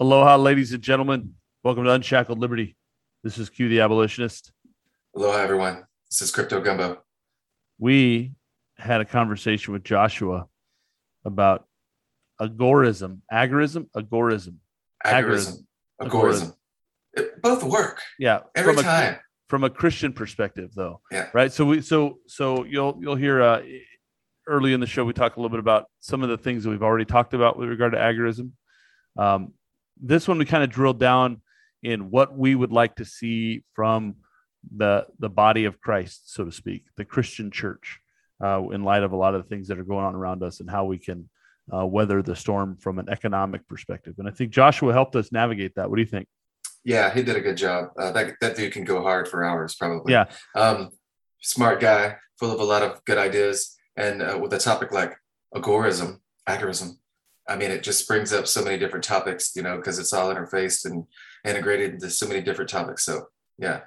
Aloha, ladies and gentlemen. Welcome to Unshackled Liberty. This is Q the Abolitionist. Aloha, everyone. This is Crypto Gumbo. We had a conversation with Joshua about agorism, agorism, agorism, Agorism, Agorism. agorism. It, both work Yeah, every from a, time. from a Christian perspective, though. Yeah. Right. So we so so you'll you'll hear uh, early in the show we talk a little bit about some of the things that we've already talked about with regard to agorism. Um, this one we kind of drilled down in what we would like to see from the the body of Christ, so to speak, the Christian church, uh, in light of a lot of the things that are going on around us and how we can uh, weather the storm from an economic perspective. And I think Joshua helped us navigate that. What do you think? Yeah, he did a good job. Uh, that, that dude can go hard for hours, probably. Yeah. Um, smart guy, full of a lot of good ideas. And uh, with a topic like agorism, agorism, I mean, it just brings up so many different topics, you know, because it's all interfaced and integrated into so many different topics. So, yeah.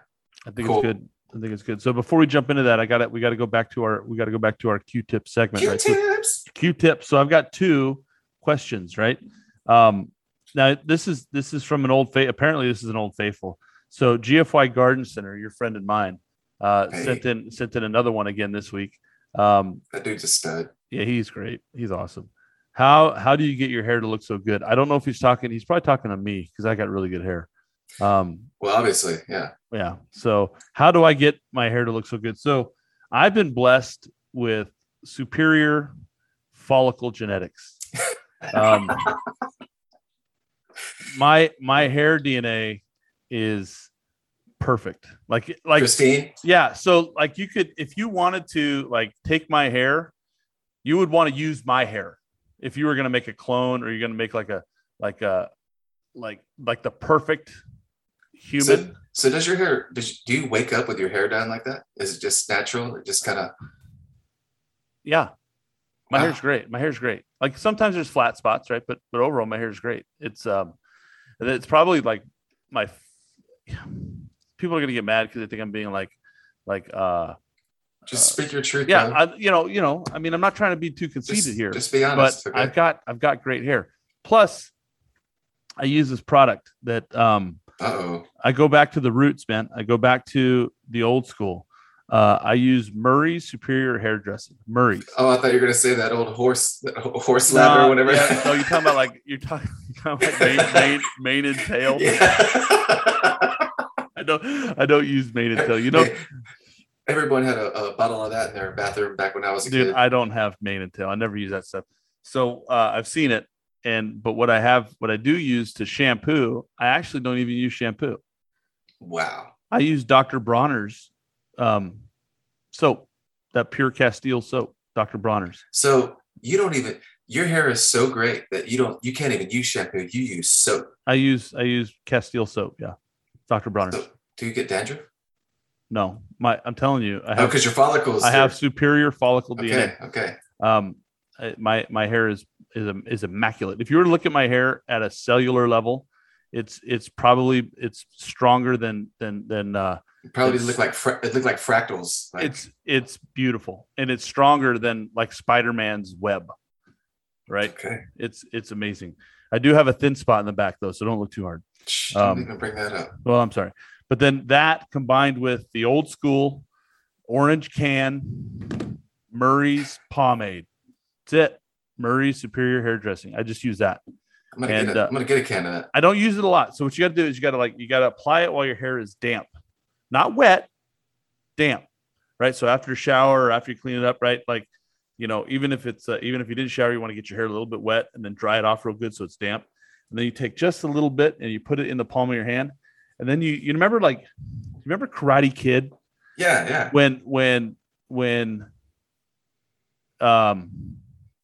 I think Cool. it's good. I think it's good. So before we jump into that, I got to we got to go back to our we got to go back to our Q-tip segment. Right? So Q-tips. Q-tip. So I've got two questions, right? Um, now this is this is from an old fa- apparently this is an old faithful. So GFY Garden Center, your friend and mine, uh, Hey. sent in sent in another one again this week. Um, That dude's a stud. yeah, he's great. He's awesome. How how do you get your hair to look so good? I don't know if he's talking. He's probably talking to me because I got really good hair. Um, Well, obviously, yeah. yeah. So how do I get my hair to look so good? So I've been blessed with superior follicle genetics. Um, my my hair DNA is perfect. Like like Christine, yeah. So like you could if you wanted to like take my hair, you would want to use my hair if you were going to make a clone or you're going to make like a like a like like the perfect human. So, so does your hair? Does do you wake up with your hair done like that? Is it just natural? It just kind of Yeah. My Wow. hair's great. My hair's great. Like sometimes there's flat spots, right? But but overall my hair's great. It's um it's probably like my people are gonna get mad because they think I'm being like like uh just speak your truth. yeah. I, you know, you know, I mean I'm not trying to be too conceited just, here, Just be but honest. okay? I've got I've got great hair. Plus I use this product that um Uh-oh. I go back to the roots, man. I go back to the old school. Uh, I use Murray's Superior Hairdressing. Murray's. Oh, I thought you were gonna say that old horse, that horse No, or whatever. yeah, no, you're talking about like you're talking, you're talking about mane, mane, mane and tail. yeah. I don't I don't use mane and tail. You know, everyone had a, a bottle of that in their bathroom back when I was a dude, kid. I don't have mane and tail. I never use that stuff. So uh, I've seen it, and but what I have, what I do use to shampoo, I actually don't even use shampoo. wow. I use Dr. Bronner's um, soap, that pure Castile soap, Dr. Bronner's. So you don't even. Your hair is so great that you don't. You can't even use shampoo. You use soap. I use I use Castile soap. Yeah, Dr. Bronner's. So, do you get dandruff? No, my I'm telling you, I Oh, have because your follicles. I have superior follicle DNA. Okay. Okay. um my my hair is is is immaculate if you were to look at my hair at a cellular level it's it's probably it's stronger than than than uh It probably look like fra- it looked like fractals. Like, it's it's beautiful and it's stronger than like spider-man's web right okay. it's it's amazing i do have a thin spot in the back though so don't look too hard Shh, Um, bring that up. well i'm sorry but then that combined with the old school orange can murray's pomade that's it murray's superior hairdressing i just use that I'm gonna and, get a, uh, I'm gonna get a can of that. I don't use it a lot. So what you got to do is you got to like you got to apply it while your hair is damp, not wet, damp, right? So after a shower or after you clean it up, right? Like, you know, even if it's uh, even if you didn't shower, you want to get your hair a little bit wet and then dry it off real good so it's damp. And then you take just a little bit and you put it in the palm of your hand. And then you you remember like you remember Karate Kid Yeah. Yeah. when when when um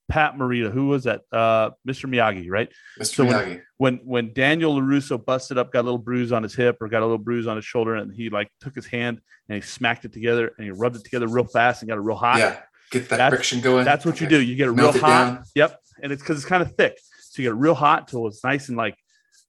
Pat Morita, who was that? Uh Mr. Miyagi, right? Mr. So Miyagi. when when Daniel LaRusso busted up, got a little bruise on his hip or got a little bruise on his shoulder, and he like took his hand and he smacked it together and he rubbed it together real fast and got it real hot. yeah. Get that That's- friction going. That's what you do. You get it real it hot. down. Yep. And it's because it's kind of thick. So you get it real hot till it's nice and like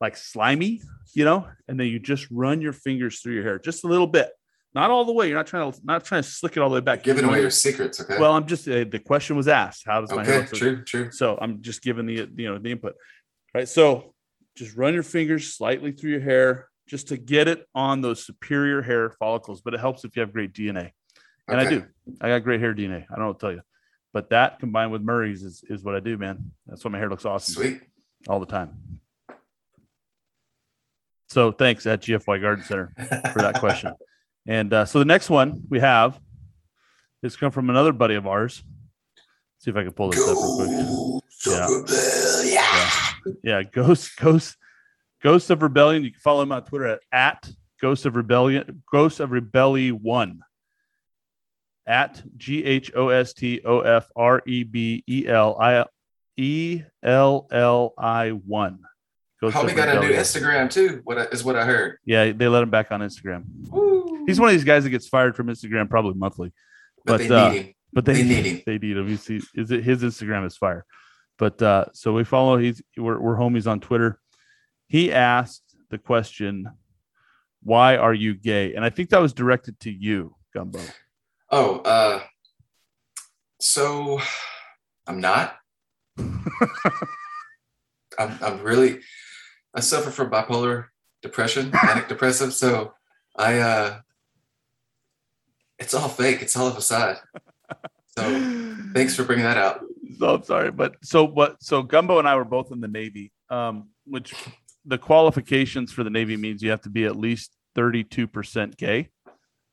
like slimy, you know, and then you just run your fingers through your hair just a little bit. Not all the way. You're not trying to not trying to slick it all the way back. Giving away your secrets. Okay. Well, I'm just uh, the question was asked. How does my hair okay. look so True. True. so I'm just giving the you know the input, right? So just run your fingers slightly through your hair just to get it on those superior hair follicles. But it helps if you have great DNA. And I do. I got great hair DNA. I don't know tell you. But that combined with Murray's is, is what I do, man. That's why my hair looks awesome Sweet. all the time. So thanks at GFY Garden Center for that question. And uh, so the next one we have is come from another buddy of ours. see if I can pull this up real quick. Go, Yeah. Yeah. Yeah, Ghost Ghost Ghost of Rebellion. You can follow him on Twitter at, at Ghost of Rebellion, Ghost of Rebellion one. At G H O S T O F R E B E L I E L L I one. Ghost Homie got a new Instagram too. What I- is what I heard. Yeah, they let him back on Instagram. Woo. He's one of these guys that gets fired from Instagram probably monthly, but, but, they uh, need him. but they, They need him. They need him. He's, he, is it his Instagram is fire. But uh, so we follow. He's we're, we're homies on Twitter. He asked the question, "Why are you gay?" And I think that was directed to you, Gumbo. Oh, uh, so I'm not. I'm, I'm really. I suffer from bipolar depression, manic depressive. So I. uh It's all fake. It's all a facade. So thanks for bringing that out. So I'm sorry, but so what? So Gumbo and I were both in the Navy, um, which the qualifications for the Navy means you have to be at least 32% gay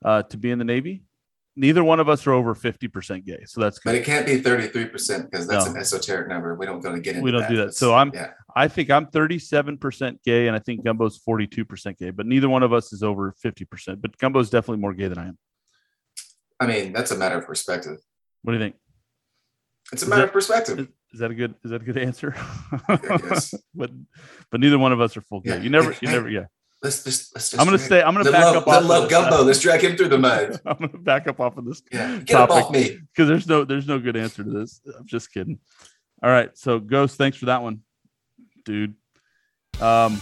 uh, to be in the Navy. Neither one of us are over 50% gay, so that's good. But it can't be 33% because that's No. an esoteric number. We don't go to get into that. We don't do that. So I'm- yeah. I think I'm 37% gay, and I think Gumbo's 42% gay, but neither one of us is over 50%. But Gumbo's definitely more gay than I am. I mean, that's a matter of perspective. What do you think? It's a Is matter that- of perspective. Is, is that a good? Is that a good answer? but but neither one of us are full gay. Yeah. You never. You never. Yeah. Let's just let's just I'm gonna stay. I'm gonna back love, up off. love of gumbo. Let's drag him through the mud. I'm gonna back up off of this Yeah, get Topic. off me. because there's no there's no good answer to this. I'm just kidding. All right, so Ghost, thanks for that one, dude. Um,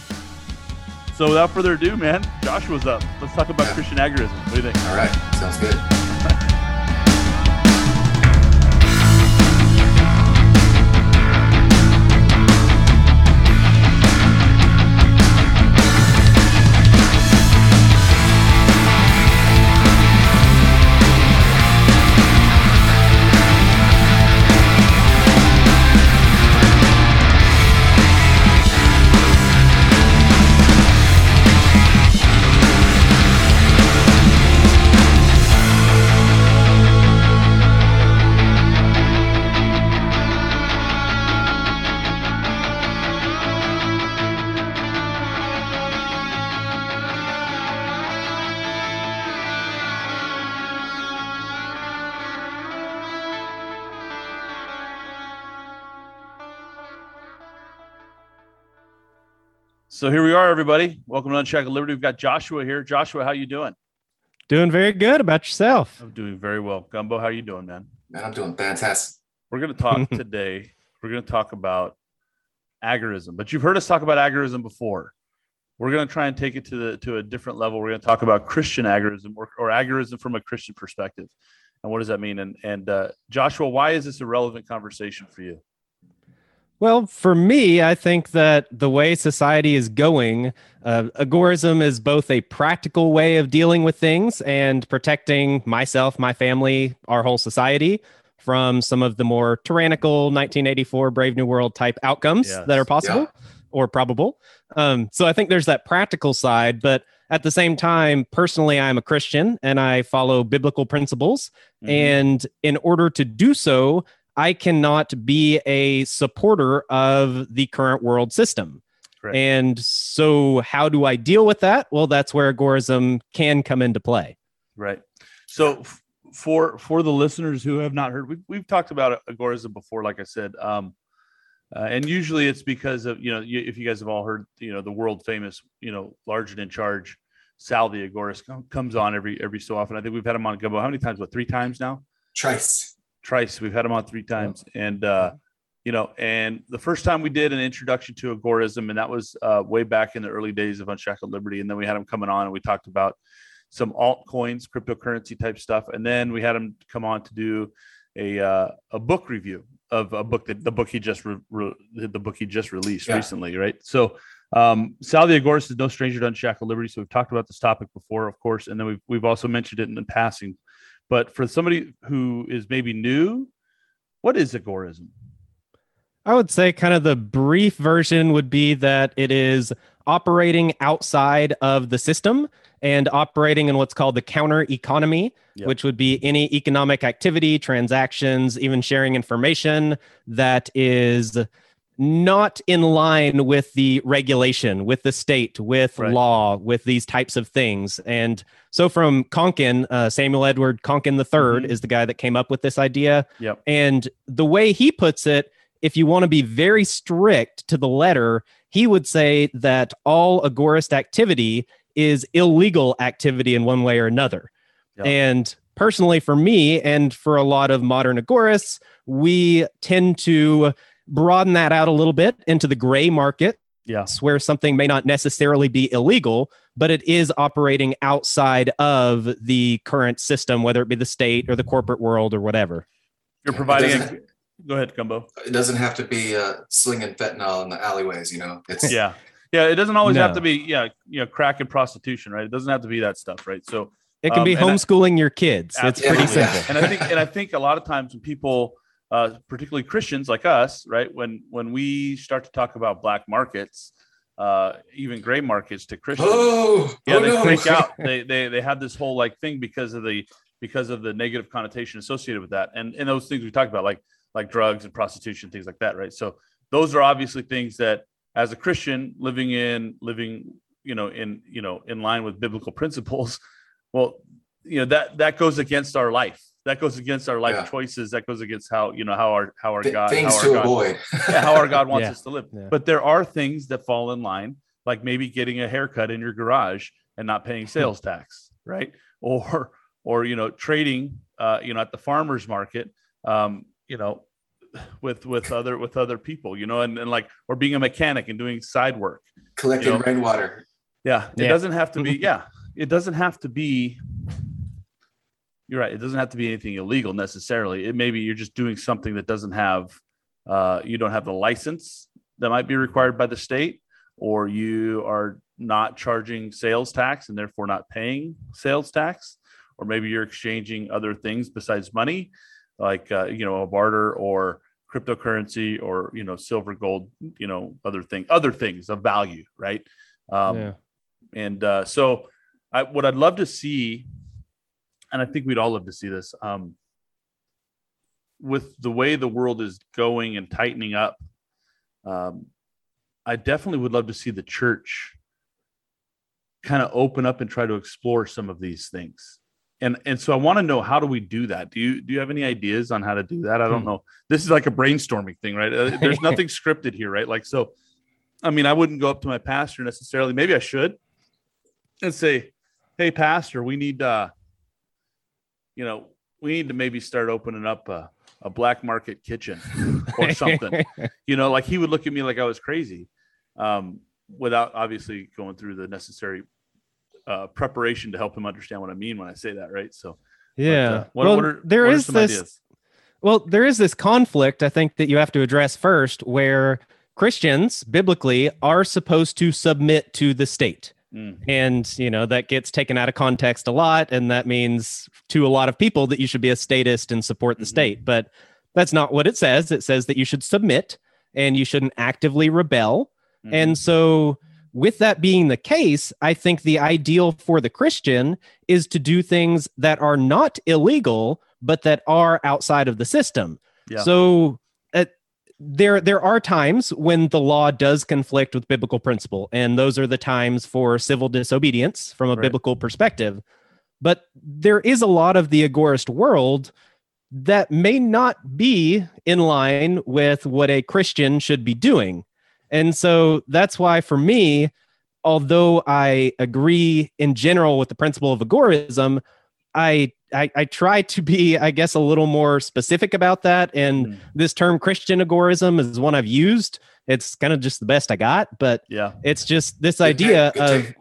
so without further ado, man, Joshua's up. Let's talk about Yeah. Christian agorism. What do you think? All right, sounds good. So here we are, everybody. Welcome to Unshackled Liberty. We've got Joshua here. Joshua, how you doing? Doing very good about yourself. I'm doing very well. Gumbo, how you doing, man? Man, I'm doing fantastic. We're going to talk today. We're going to talk about agorism, but you've heard us talk about agorism before. We're going to try and take it to the to a different level. We're going to talk about Christian agorism or, or agorism from a Christian perspective. And what does that mean? And and uh, Joshua, why is this a relevant conversation for you? Well, for me, I think that the way society is going, uh, agorism is both a practical way of dealing with things and protecting myself, my family, our whole society from some of the more tyrannical 1984 Brave New World type outcomes Yes. that are possible Yeah. or probable. Um, so I think there's that practical side, but at the same time, personally, I'm a Christian and I follow biblical principles. Mm-hmm. And in order to do so, I cannot be a supporter of the current world system. Correct. And so, how do I deal with that? Well, that's where agorism can come into play. Right. So f- for for the listeners who have not heard, we've, we've talked about agorism before, like I said, um, uh, and usually it's because of you know you, if you guys have all heard you know the world famous you know large and in charge Sal the agorist com- comes on every every so often. I think we've had him on Gumbo how many times? What three times now? Trice. Trice. We've had him on three times, and uh, you know, and the first time we did an introduction to agorism, and that was uh, way back in the early days of Unshackled Liberty, and then we had him coming on, and we talked about some altcoins, cryptocurrency type stuff, and then we had him come on to do a uh, a book review of a book that the book he just re- re- the book he just released Yeah. recently, right? So. Um, Sal the Agorist is no stranger to unshackled liberty. So we've talked about this topic before, of course, and then we've we've also mentioned it in the passing. But for somebody who is maybe new, what is agorism? I would say kind of the brief version would be that it is operating outside of the system and operating in what's called the counter economy, Yep. which would be any economic activity, transactions, even sharing information that is not in line with the regulation, with the state, with Right. law, with these types of things. And so from Konkin, uh, Samuel Edward Konkin III Mhm. is the guy that came up with this idea. Yep. And the way he puts it, if you want to be very strict to the letter, he would say that all agorist activity is illegal activity in one way or another. Yep. And personally, for me and for a lot of modern agorists, we tend to broaden that out a little bit into the gray market Yeah. where something may not necessarily be illegal, but it is operating outside of the current system, whether it be the state or the corporate world or whatever. You're providing. A, doesn't- go ahead, Gumbo. It doesn't have to be uh, slinging fentanyl in the alleyways, you know. It's Yeah. Yeah. It doesn't always have to be, yeah, you know, crack and prostitution, right? It doesn't have to be that stuff, right? So, It can Um, be and I- homeschooling your kids. It's pretty Absolutely. simple. and I think and I think a lot of times when people, uh, particularly Christians like us, right, when when we start to talk about black markets, uh, even gray markets to Christians, oh, yeah, oh they no. freak out. They they they have this whole like thing because of the because of the negative connotation associated with that, and and those things we talked about, like like drugs and prostitution, things like that, right? So those are obviously things that, as a Christian living in living, you know, in you know in line with biblical principles, well, you know that that goes against our life. That goes against our life Yeah. choices. That goes against how you know how our how our Th- God things how to our God, avoid. yeah, how our God wants Yeah. us to live. Yeah. But there are things that fall in line, like maybe getting a haircut in your garage and not paying sales tax, right? Or or you know trading, uh, you know, at the farmers market, um, you know, with with other with other people, you know, and, and like or being a mechanic and doing side work. Collecting you know. rainwater. Yeah, it doesn't have to be. Yeah, it doesn't have to be. You're right. It doesn't have to be anything illegal necessarily. It maybe you're just doing something that doesn't have, uh, you don't have the license that might be required by the state, or you are not charging sales tax and therefore not paying sales tax, or maybe you're exchanging other things besides money, like uh, you know a barter or cryptocurrency or you know silver, gold, you know other thing, other things of value, right? Um, yeah. and uh, so, I, what I'd love to see, and I think we'd all love to see this, um, with the way the world is going and tightening up, um, I definitely would love to see the church kind of open up and try to explore some of these things. And and so I want to know how do we do that? Do you do you have any ideas on how to do that? I don't Hmm. know. This is like a brainstorming thing, right? Uh, There's nothing scripted here, right? Like so. I mean, I wouldn't go up to my pastor necessarily. Maybe I should and say, "Hey, pastor, we need, uh, you know, we need to maybe start opening up a, a black market kitchen or something." you know, like he would look at me like I was crazy, um, without obviously going through the necessary uh, preparation to help him understand what I mean when I say that, right? So, but, yeah. uh, what, well, what are there some this. ideas? Well, there is this conflict I think that you have to address first, where Christians biblically are supposed to submit to the state. Mm, And, you know, that gets taken out of context a lot. And that means to a lot of people that you should be a statist and support the Mhm. state. But that's not what it says. It says that you should submit and you shouldn't actively rebel. mhm, And so, with that being the case, I think the ideal for the Christian is to do things that are not illegal, but that are outside of the system. Yeah. So, there there are times when the law does conflict with biblical principle, and those are the times for civil disobedience from a Right. biblical perspective. But there is a lot of the agorist world that may not be in line with what a Christian should be doing. And so that's why, for me, although I agree in general with the principle of agorism, I, I I try to be, I guess, a little more specific about that. And Mhm. this term Christian agorism is one I've used. It's kind of just the best I got, but yeah, it's just this Good idea take, of take.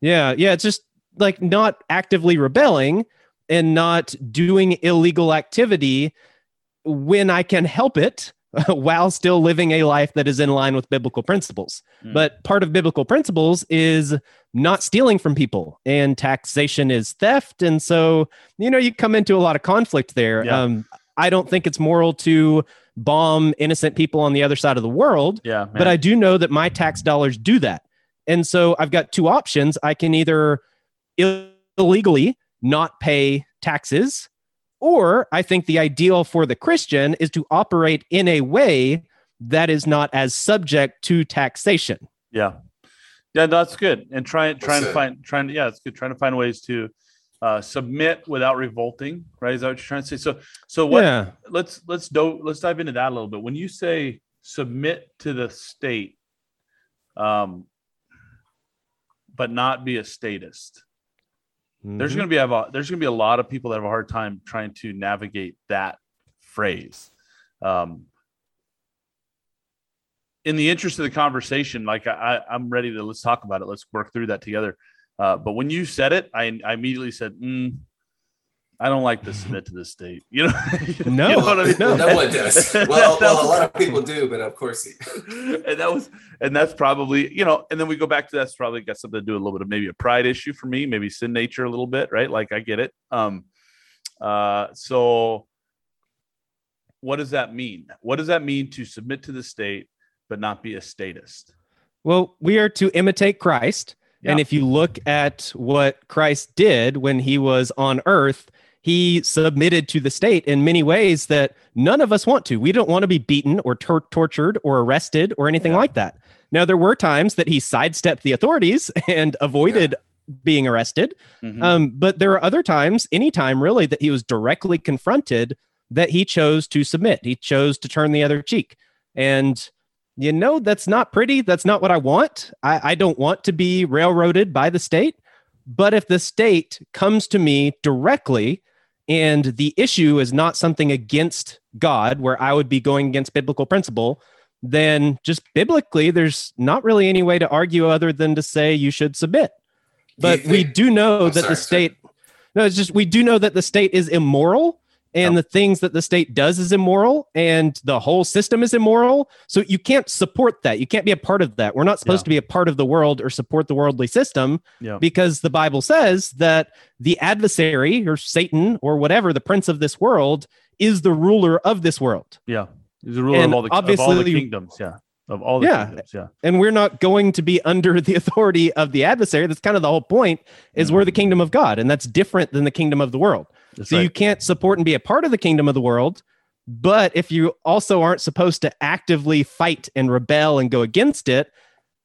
yeah, yeah, it's just like not actively rebelling and not doing illegal activity when I can help it while still living a life that is in line with biblical principles. Mm. But part of biblical principles is not stealing from people, and taxation is theft. And so, you know, you come into a lot of conflict there. Yeah. Um, I don't think it's moral to bomb innocent people on the other side of the world, Yeah, but I do know that my tax dollars do that. And so I've got two options. I can either illegally not pay taxes, or I think the ideal for the Christian is to operate in a way that is not as subject to taxation. Yeah, yeah, that's good. And trying trying to That's find trying to yeah, it's good. Trying to find ways to uh, submit without revolting. Right? Is that what you're trying to say? So so what? Yeah. Let's let's do let's dive into that a little bit. When you say submit to the state, um, but not be a statist, there's Mhm. going to be a there's going to be a lot of people that have a hard time trying to navigate that phrase. Um, in the interest of the conversation, like I, I'm ready to let's talk about it. Let's work through that together. Uh, but when you said it, I, I immediately said, mm, I don't like to submit to this state. You know, No, You know what I mean? no. no one does. Well, That well, a lot of people do, but of course, he- and that was and that's probably you know and then we go back to that's probably got something to do with a little bit of maybe a pride issue for me maybe sin nature a little bit right like i get it um uh so what does that mean what does that mean to submit to the state but not be a statist Well, we are to imitate Christ. And if you look at what Christ did when he was on earth, he submitted to the state in many ways that none of us want to. We don't want to be beaten or tor- tortured or arrested or anything Yeah. like that. Now, there were times that he sidestepped the authorities and avoided being arrested. Mhm. Um, but there are other times, anytime really, that he was directly confronted that he chose to submit. He chose to turn the other cheek. And you know, that's not pretty. That's not what I want. I, I don't want to be railroaded by the state. But if the state comes to me directly and the issue is not something against God, where I would be going against biblical principle, then just biblically, there's not really any way to argue other than to say you should submit. But we do know Oh, that sorry, the sorry. state, no, it's just we do know that the state is immoral and Yeah. the things that the state does is immoral and the whole system is immoral. So you can't support that. You can't be a part of that. We're not supposed Yeah. to be a part of the world or support the worldly system yeah because the Bible says that the adversary or Satan or whatever, the prince of this world, is the ruler of this world. yeah he's the ruler of all the of all the kingdoms yeah of all the Yeah. kingdoms yeah And we're not going to be under the authority of the adversary. That's kind of the whole point, is we're the kingdom of God. And that's different than the kingdom of the world. That's so right. you can't support and be a part of the kingdom of the world. But if you also aren't supposed to actively fight and rebel and go against it,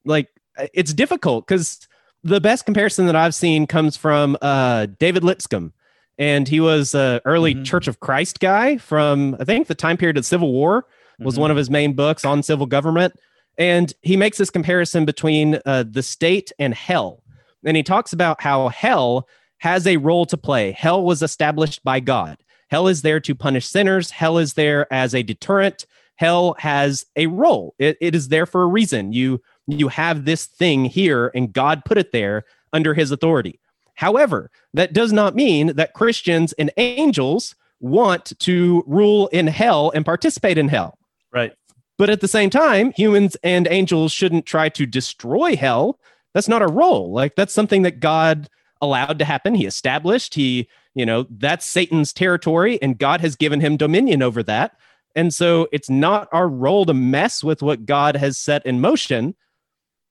like it's difficult because the best comparison that I've seen comes from uh, David Lipscomb. And he was an early Mhm. Church of Christ guy from, I think, the time period of Civil War was Mhm. one of his main books on civil government. And he makes this comparison between uh, the state and hell. And he talks about how hell has a role to play. Hell was established by God. Hell is there to punish sinners. Hell is there as a deterrent. Hell has a role. It, it is there for a reason. You you have this thing here, and God put it there under His authority. However, that does not mean that Christians and angels want to rule in hell and participate in hell. right But at the same time, humans and angels shouldn't try to destroy hell. That's not a role. Like that's something that God allowed to happen. He established. He, you know, that's Satan's territory and God has given him dominion over that. And so it's not our role to mess with what God has set in motion.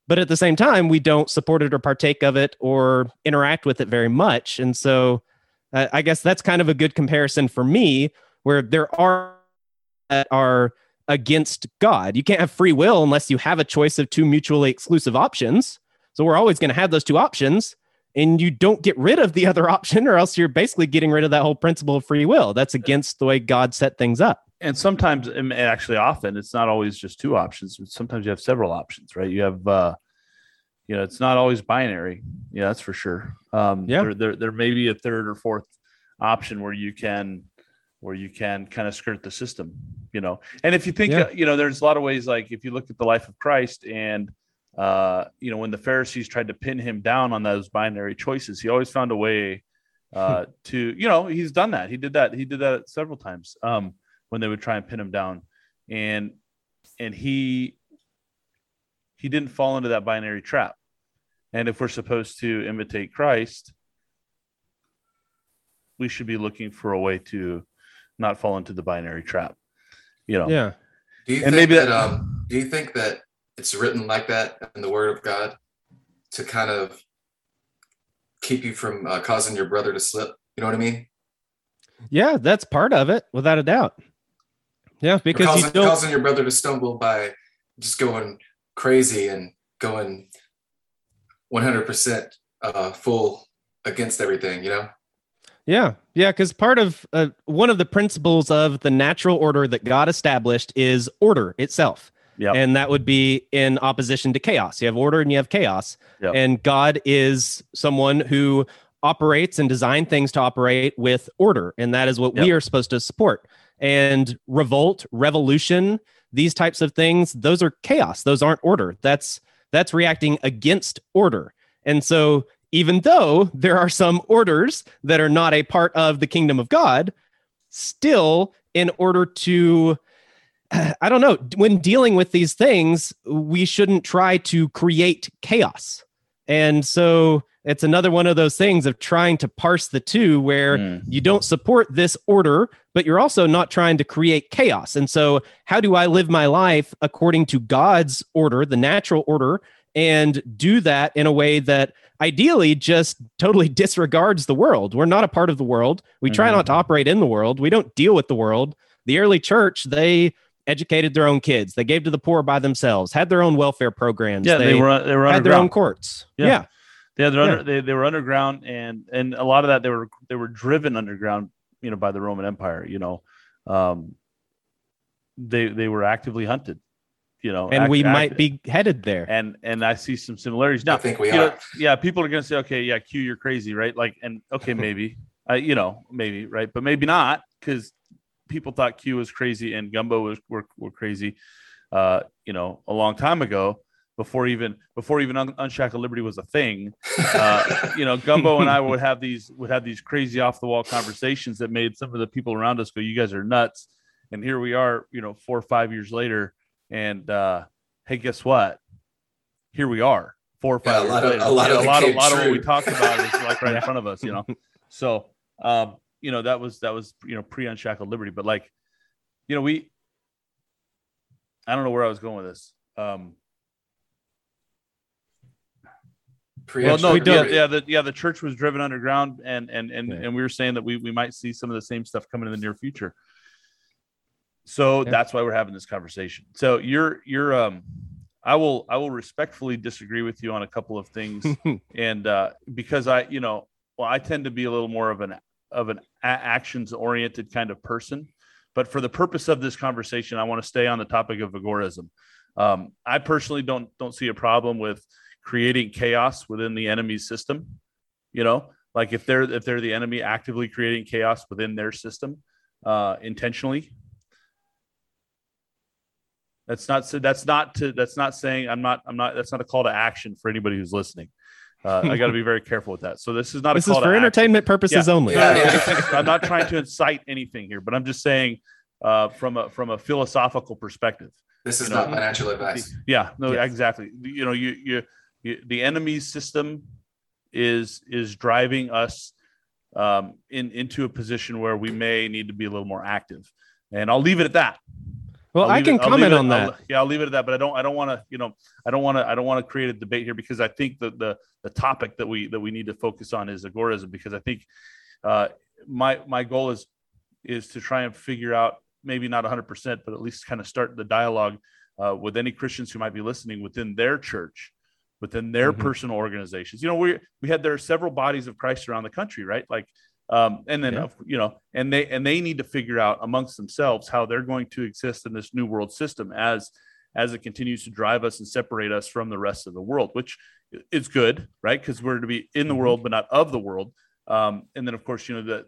But at the same time, we don't support it or partake of it or interact with it very much. And so uh, I guess that's kind of a good comparison for me, where there are that are against God. You can't have free will unless you have a choice of two mutually exclusive options. So we're always going to have those two options. And you don't get rid of the other option, or else you're basically getting rid of that whole principle of free will. That's against the way God set things up. and sometimes and actually often it's not always just two options sometimes you have several options right you have uh you know it's not always binary yeah that's for sure um Yeah. there, there, there may be a third or fourth option where you can where you can kind of skirt the system you know and if you think Yeah. uh, you know there's a lot of ways like if you look at the life of christ and uh you know when the pharisees tried to pin him down on those binary choices he always found a way uh to you know he's done that he did that he did that several times um when they would try and pin him down and and he he didn't fall into that binary trap. And if we're supposed to imitate Christ, we should be looking for a way to not fall into the binary trap. You know. Yeah. Do you And think maybe that, that- um do you think that it's written like that in the word of God to kind of keep you from uh, causing your brother to slip? You know what I mean? Yeah, that's part of it, without a doubt. Yeah, because causing, you don't. causing your brother to stumble by just going crazy and going 100% uh, full against everything, you know? Yeah, yeah, because part of uh, one of the principles of the natural order that God established is order itself. Yep. And that would be in opposition to chaos. You have order and you have chaos. Yep. And God is someone who operates and design things to operate with order. And that is what we are supposed to support. And revolt, revolution, these types of things, those are chaos. Those aren't order. That's that's reacting against order. And so even though there are some orders that are not a part of the kingdom of God, still in order to I don't know, when dealing with these things, we shouldn't try to create chaos. And so it's another one of those things of trying to parse the two where Mm. you don't support this order, but you're also not trying to create chaos. And so, how do I live my life according to God's order, the natural order, and do that in a way that ideally just totally disregards the world? We're not a part of the world. We try Mhm. not to operate in the world. We don't deal with the world. The early church, they educated their own kids. They gave to the poor by themselves, had their own welfare programs. Yeah, they, were they were had their own underground. courts. Yeah. yeah. Yeah, they're Yeah. under, they they were underground, and and a lot of that they were they were driven underground, you know, by the Roman Empire. You know, um, they they were actively hunted. You know, and act- we act- might be headed there. and and I see some similarities now. I think we you know, are. yeah, people are gonna say, okay, yeah, Q, you're crazy, right? Like, and okay, maybe, uh, you know, maybe, right, but maybe not, because people thought Q was crazy and Gumbo was were, were crazy, uh, you know, a long time ago, before even before even Un- Unshackled Liberty was a thing. Uh, you know, Gumbo and I would have these would have these crazy off the wall conversations that made some of the people around us go, "You guys are nuts," and here we are, you know, four or five years later, and uh, hey, guess what? Here we are, four or Yeah, five a years lot of- later. a lot Yeah, of a lot of, came lot of what we talked about is like right in front of us, you know. So, um, you know, that was that was you know pre Unshackled Liberty, but like, you know, we. I don't know where I was going with this. Um, well, no, Preemption yeah, yeah, the yeah, the church was driven underground, and and and Yeah. and we were saying that we we might see some of the same stuff coming in the near future. So Yeah. that's why we're having this conversation. So you're you're um, I will I will respectfully disagree with you on a couple of things, and uh, because I you know well I tend to be a little more of an of an actions oriented kind of person, but for the purpose of this conversation, I want to stay on the topic of agorism. Um, I personally don't don't see a problem with creating chaos within the enemy's system. You know, like if they're if they're the enemy actively creating chaos within their system uh, intentionally. That's not. That's not to. That's not saying I'm not. I'm not. That's not a call to action for anybody who's listening. Uh, I got to be very careful with that. So this is not this a is for to action. entertainment purposes Yeah. only. Yeah. No, no, it's- I'm not trying to incite anything here, but I'm just saying uh, from a from a philosophical perspective. This is you know, not financial advice. Yeah, no, Yes. exactly. You know, you, you you the enemy's system is is driving us um, in into a position where we may need to be a little more active, and I'll leave it at that. Well, I'll I can it- comment on I'll- that. yeah, I'll leave it at that. But I don't. I don't want to. You know, I don't want to. I don't want to create a debate here because I think that the the topic that we that we need to focus on is agorism because I think uh, my my goal is is to try and figure out maybe not 100 percent, but at least kind of start the dialogue uh, with any Christians who might be listening within their church, within their Mhm. personal organizations. You know, we we had there are several bodies of Christ around the country, right? Like, um, and then Yeah. you know, and they and they need to figure out amongst themselves how they're going to exist in this new world system as as it continues to drive us and separate us from the rest of the world, which is good, right? Because we're to be in the Mhm. world but not of the world. Um, and then, of course, you know the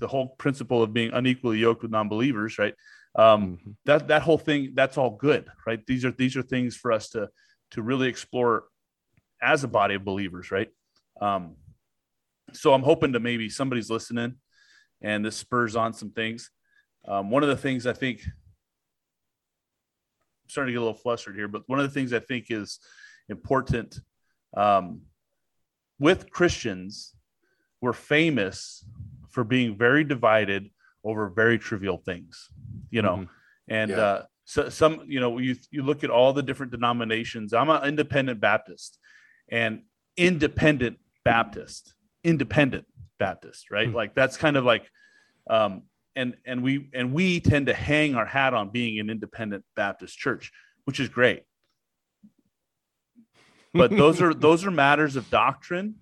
the whole principle of being unequally yoked with non-believers, right? Um, Mhm. that that whole thing that's all good right these are these are things for us to to really explore as a body of believers right um so i'm hoping to maybe somebody's listening and this spurs on some things um, one of the things i think I'm starting to get a little flustered here, but one of the things I think is important um, with Christians, we're famous for being very divided over very trivial things, you know, Mhm. and Yeah. uh, so some, you know, you you look at all the different denominations. I'm an independent Baptist, and independent Baptist, independent Baptist, right? Hmm. Like that's kind of like, um, and and we and we tend to hang our hat on being an independent Baptist church, which is great. But those are those are matters of doctrine,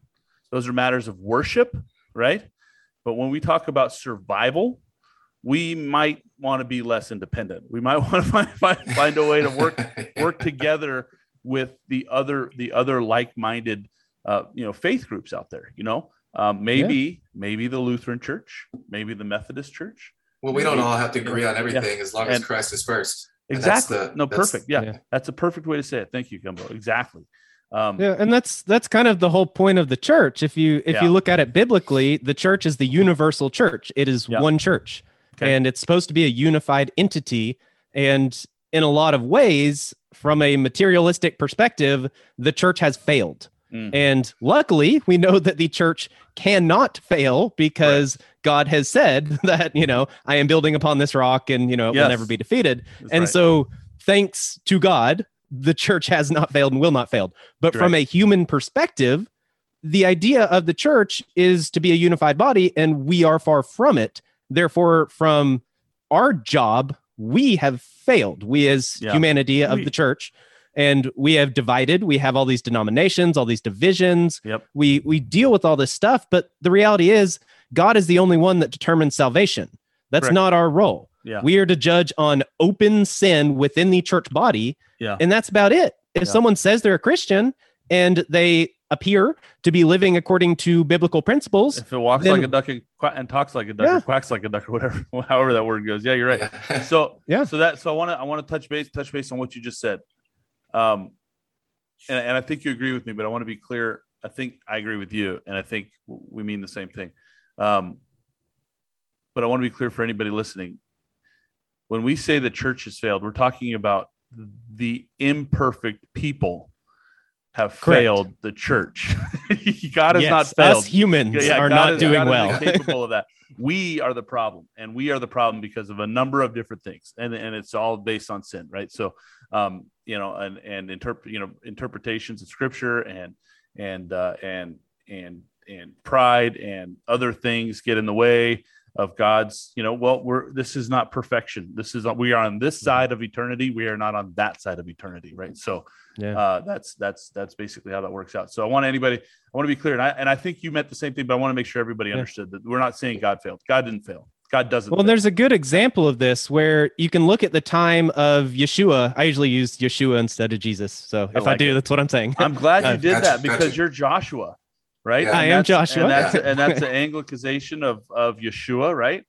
those are matters of worship, right? But when we talk about survival, we might want to be less independent. We might want to find find, find a way to work work together with the other the other like-minded uh, you know faith groups out there you know um, maybe maybe the lutheran church maybe the methodist church Well, we don't all have to agree on everything as long as And- Christ is first. And that's exactly the- no that's- perfect yeah, yeah. that's a perfect way to say it thank you gumbo exactly um, Yeah, and that's that's kind of the whole point of the church. If you if Yeah. you look at it biblically, the church is the universal church. It is Yeah. one church. Okay. And it's supposed to be a unified entity and in a lot of ways from a materialistic perspective, the church has failed. Mm. And luckily, we know that the church cannot fail because God has said that, you know, I am building upon this rock and, you know, it Yes. will never be defeated. that's And right. so, thanks to God, the church has not failed and will not fail. But from a human perspective, the idea of the church is to be a unified body, and we are far from it. Therefore, from our job, we have failed. We, as Yeah. humanity of We- the church, and we have divided. We have all these denominations, all these divisions. Yep. We we deal with all this stuff, but the reality is, God is the only one that determines salvation. That's Correct. not our role. Yeah. We are to judge on open sin within the church body. Yeah. And that's about it. If Yeah. someone says they're a Christian and they appear to be living according to biblical principles, if it walks then- like a duck and, quack, and talks like a duck Yeah. or quacks like a duck or whatever however that word goes yeah you're right so Yeah. so that so i want to i want to touch base touch base on what you just said um and, and i think you agree with me but i want to be clear i think i agree with you and i think we mean the same thing um but i want to be clear for anybody listening when we say the church has failed we're talking about the imperfect people have Correct. failed the church god has yes, not failed us humans yeah, are God not is- doing God well. capable of that. We are the problem, and we are the problem because of a number of different things, and and it's all based on sin, right? So, um, you know, and and interpret, you know, interpretations of scripture, and and uh, and and and pride and other things get in the way of God's. You know, well, we're this is not perfection. This is we are on this Mm-hmm. side of eternity. We are not on that side of eternity, right? So, Yeah. uh, that's that's that's basically how that works out. So I want anybody, I want to be clear, and I and I think you meant the same thing, but I want to make sure everybody Yeah. understood that we're not saying God failed. God didn't fail. God doesn't. Well, fail. there's a good example of this where you can look at the time of Yeshua. I usually use Yeshua instead of Jesus. So if I, do, it. that's what I'm saying. I'm glad you Uh, did that because you're Joshua, right? Yeah. I am Joshua. and that's Yeah. and that's the Anglicization of of Yeshua, right?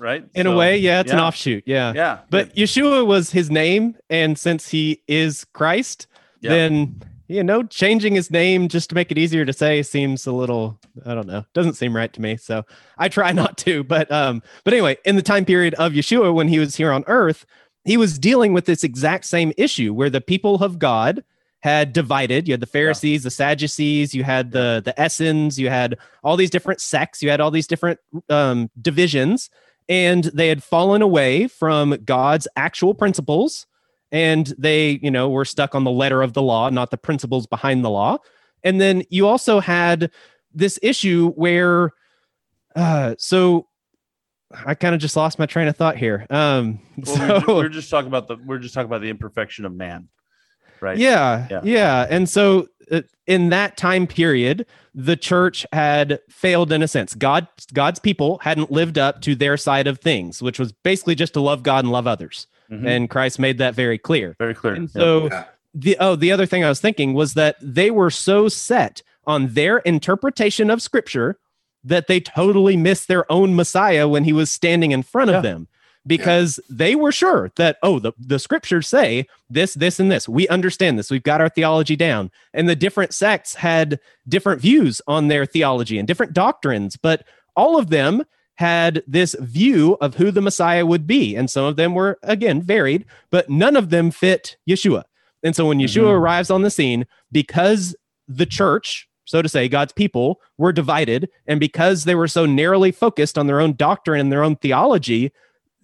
Right. In a way, yeah, it's an offshoot. Yeah. Yeah, But Yeshua was his name. And since he is Christ, Yeah. then, you know, changing his name just to make it easier to say seems a little, I don't know, doesn't seem right to me. So I try not to. But, um, but anyway, in the time period of Yeshua, when he was here on earth, he was dealing with this exact same issue where the people of God had divided. You had the Pharisees, the Sadducees, you had the the Essenes, you had all these different sects, you had all these different um, divisions, and they had fallen away from God's actual principles, and they, you know, were stuck on the letter of the law, not the principles behind the law. And then you also had this issue where, uh, so I kind of just lost my train of thought here. Um, Well, so, we're, ju- we're just talking about the we're just talking about the imperfection of man, right? Yeah, Yeah. yeah, And so uh, in that time period, the church had failed in a sense. God God's people hadn't lived up to their side of things, which was basically just to love God and love others. Mhm. And Christ made that very clear. very clear. And so Yeah. the oh, the other thing I was thinking was that they were so set on their interpretation of scripture that they totally missed their own Messiah when he was standing in front Yeah. of them because they were sure that oh the, the scriptures say this this and this we understand this we've got our theology down and the different sects had different views on their theology and different doctrines but all of them had this view of who the Messiah would be. And some of them were, again, varied, but none of them fit Yeshua. And so when Yeshua mm-hmm. arrives on the scene, because the church, so to say, God's people were divided, and because they were so narrowly focused on their own doctrine and their own theology,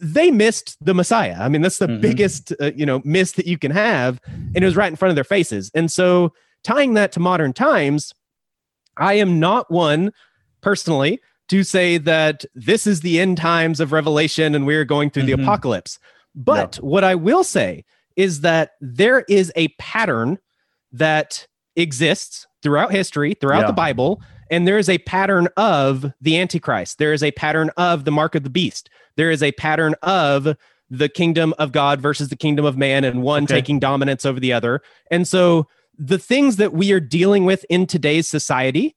they missed the Messiah. I mean, that's the mm-hmm. biggest, uh, you know, miss that you can have, and it was right in front of their faces. And so, tying that to modern times, I am not one personally to say that this is the end times of Revelation and we're going through mm-hmm. the apocalypse. But what I will say is that there is a pattern that exists throughout history, throughout yeah. the Bible, and there is a pattern of the Antichrist. There is a pattern of the mark of the beast. There is a pattern of the kingdom of God versus the kingdom of man, and one okay. taking dominance over the other. And so the things that we are dealing with in today's society,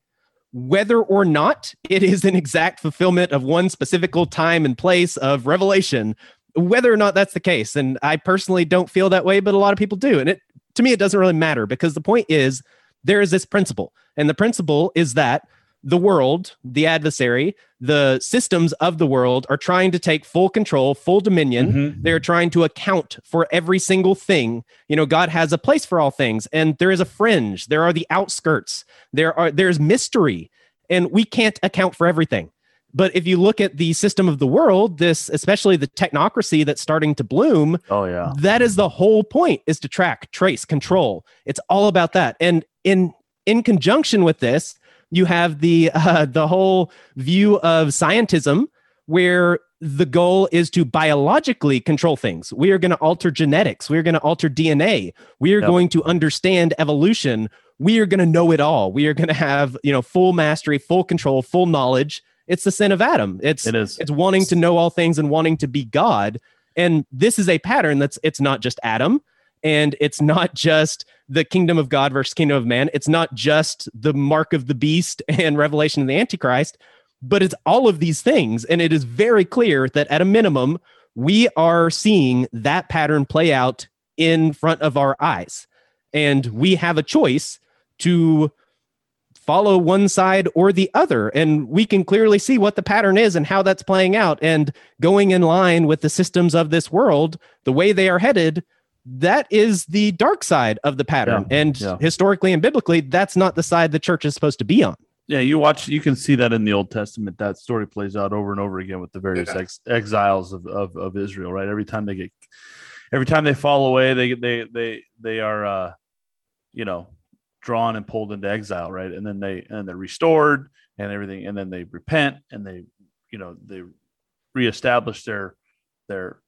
whether or not it is an exact fulfillment of one specific time and place of revelation, whether or not that's the case. And I personally don't feel that way, but a lot of people do. And it to me, it doesn't really matter because the point is there is this principle. And the principle is that the world, the adversary, the systems of the world are trying to take full control, full dominion. Mm-hmm. They're trying to account for every single thing. You know, God has a place for all things, and there is a fringe. There are the outskirts. There are there's mystery, and we can't account for everything. But if you look at the system of the world, this especially the technocracy that's starting to bloom, oh yeah, that is the whole point is to track, trace, control. It's all about that. And in in conjunction with this, you have the uh, the whole view of scientism where the goal is to biologically control things. We are going to alter genetics. We are going to alter DNA. We are yep. going to understand evolution. We are going to know it all. We are going to have, you know, full mastery, full control, full knowledge it's the sin of Adam. It's it is. It's wanting to know all things and wanting to be God. And this is a pattern that's it's not just Adam and it's not just the kingdom of God versus kingdom of man. It's not just the mark of the beast and revelation of the antichrist, but it's all of these things and it is very clear that at a minimum we are seeing that pattern play out in front of our eyes. And we have a choice to follow one side or the other. And we can clearly see what the pattern is and how that's playing out. And going in line with the systems of this world, the way they are headed, that is the dark side of the pattern. Yeah, and yeah. historically and biblically, that's not the side the church is supposed to be on. Yeah, you watch, you can see that in the Old Testament. That story plays out over and over again with the various yeah. ex- exiles of, of, of Israel, right? Every time they get, every time they fall away, they, they, they, they are, uh, you know, drawn and pulled into exile, right? And then they and they're restored and everything, and then they repent and they, you know, they reestablish their their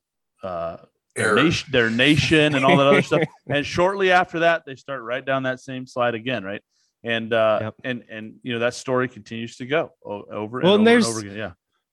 uh their nation, their nation and all that other stuff. And shortly after that, they start right down that same slide again, right? And uh yep. and and you know that story continues to go over well, and, over, and, and over again. Yeah.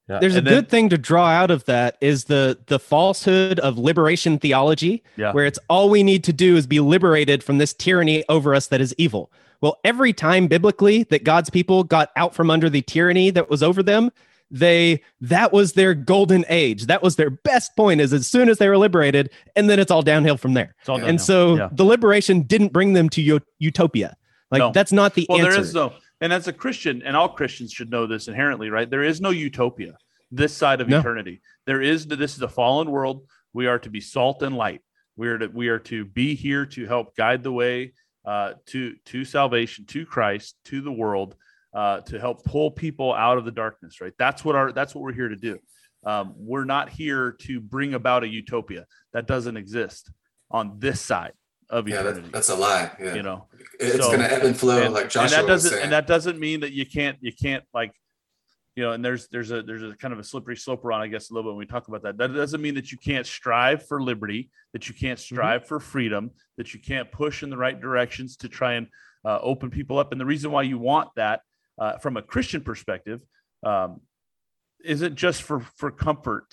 Yeah. There's and a then, good thing to draw out of that is the the falsehood of liberation theology, yeah. where it's all we need to do is be liberated from this tyranny over us that is evil. Well, every time biblically that God's people got out from under the tyranny that was over them, they that was their golden age. That was their best point. Is as soon as they were liberated, and then it's all downhill from there. Downhill. And so yeah. the liberation didn't bring them to utopia. Like no. that's not the well, answer. There is though and as a Christian, and all Christians should know this inherently, right? There is no utopia this side of no. eternity. There is this is a fallen world. We are to be salt and light. We are to we are to be here to help guide the way uh, to to salvation, to Christ, to the world, uh, to help pull people out of the darkness. Right. That's what our that's what we're here to do. Um, we're not here to bring about a utopia that doesn't exist on this side of yeah, eternity. That, that's a lie. Yeah. You know, it's so, going to ebb and flow, and, like Joshua and that doesn't, and that doesn't mean that you can't, you can't like, you know, and there's there's a there's a kind of a slippery slope around, I guess, a little bit when we talk about that. That doesn't mean that you can't strive for liberty, that you can't mm-hmm. strive mm-hmm. for freedom, that you can't push in the right directions to try and uh, open people up. And the reason why you want that uh, from a Christian perspective um, isn't just for for comfort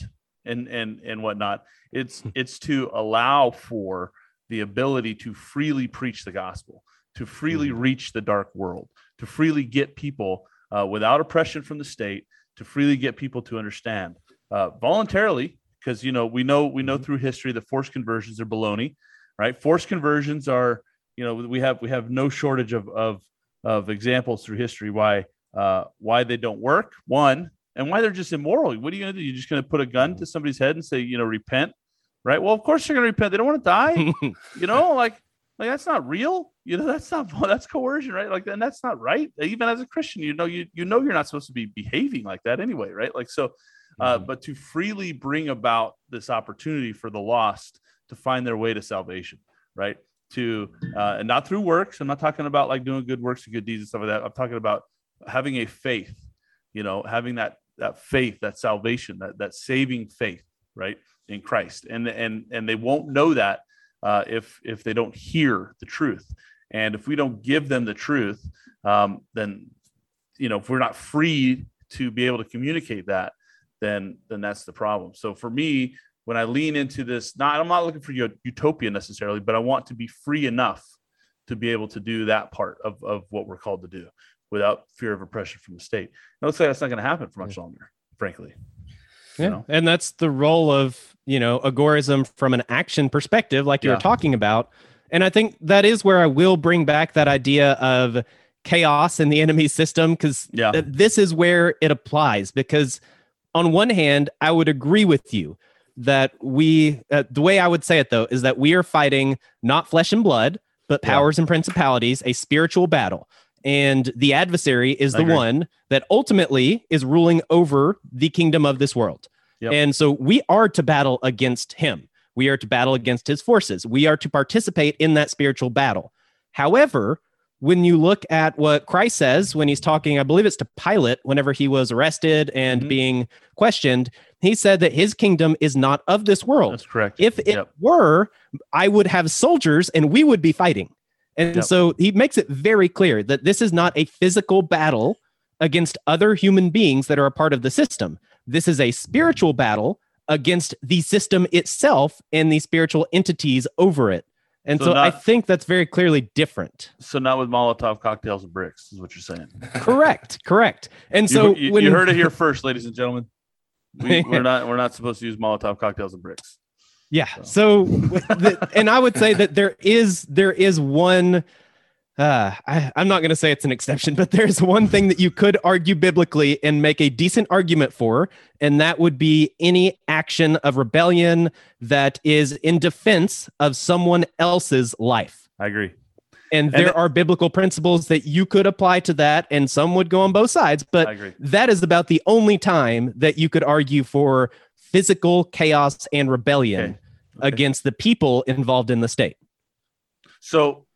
and and and whatnot. It's it's to allow for the ability to freely preach the gospel, to freely mm-hmm. reach the dark world, to freely get people uh, without oppression from the state, to freely get people to understand uh, voluntarily, because you know we know we know mm-hmm. through history that forced conversions are baloney, right? Forced conversions are you know we have we have no shortage of of of examples through history why uh, why they don't work. One, and why they're just immoral. What are you going to do? You're just going to put a gun to somebody's head and say, you know, repent, right? Well, of course you're going to repent. They don't want to die, you know, like like that's not real. You know, that's not that's coercion, right? Like, and that's not right. Even as a Christian, you know, you you know you're not supposed to be behaving like that anyway, right? Like so, uh, Mhm. but to freely bring about this opportunity for the lost to find their way to salvation, right? To uh, and not through works. I'm not talking about like doing good works and good deeds and stuff like that. I'm talking about having a faith, you know, having that that faith, that salvation, that that saving faith, right, in Christ. And and and they won't know that uh, if if they don't hear the truth. And if we don't give them the truth, um, then you know if we're not free to be able to communicate that, then then that's the problem. So for me, when I lean into this, not I'm not looking for utopia necessarily, but I want to be free enough to be able to do that part of, of what we're called to do without fear of oppression from the state. And it looks like that's not going to happen for much longer, frankly. You Yeah. know? And that's the role of, you know, agorism from an action perspective, like you Yeah. were talking about. And I think that is where I will bring back that idea of chaos in the enemy system, because Yeah. this is where it applies. Because on one hand, I would agree with you that we, uh, the way I would say it though, is that we are fighting not flesh and blood, but Yeah. powers and principalities, a spiritual battle. And the adversary is I the agree. one that ultimately is ruling over the kingdom of this world. Yep. And so we are to battle against him. We are to battle against his forces. We are to participate in that spiritual battle. However, when you look at what Christ says when he's talking, I believe it's to Pilate whenever he was arrested and Mhm. being questioned, he said that his kingdom is not of this world. That's correct. If it Yep. were, I would have soldiers and we would be fighting. And Yep. so he makes it very clear that this is not a physical battle against other human beings that are a part of the system. This is a spiritual battle against the system itself and the spiritual entities over it. And So so, I think that's very clearly different. So not with Molotov cocktails and bricks, is what you're saying. correct, correct. And so you, when you heard it here first, ladies and gentlemen. We, we're not we're not supposed to use Molotov cocktails and bricks. Yeah. So, the, and I would say that there is there is one. Uh, I, I'm not going to say it's an exception, but there's one thing that you could argue biblically and make a decent argument for, and that would be any action of rebellion that is in defense of someone else's life. I agree. And And there it- are biblical principles that you could apply to that, and some would go on both sides. But I agree. that is about the only time that you could argue for physical chaos and rebellion Okay. Okay. against the people involved in the state. So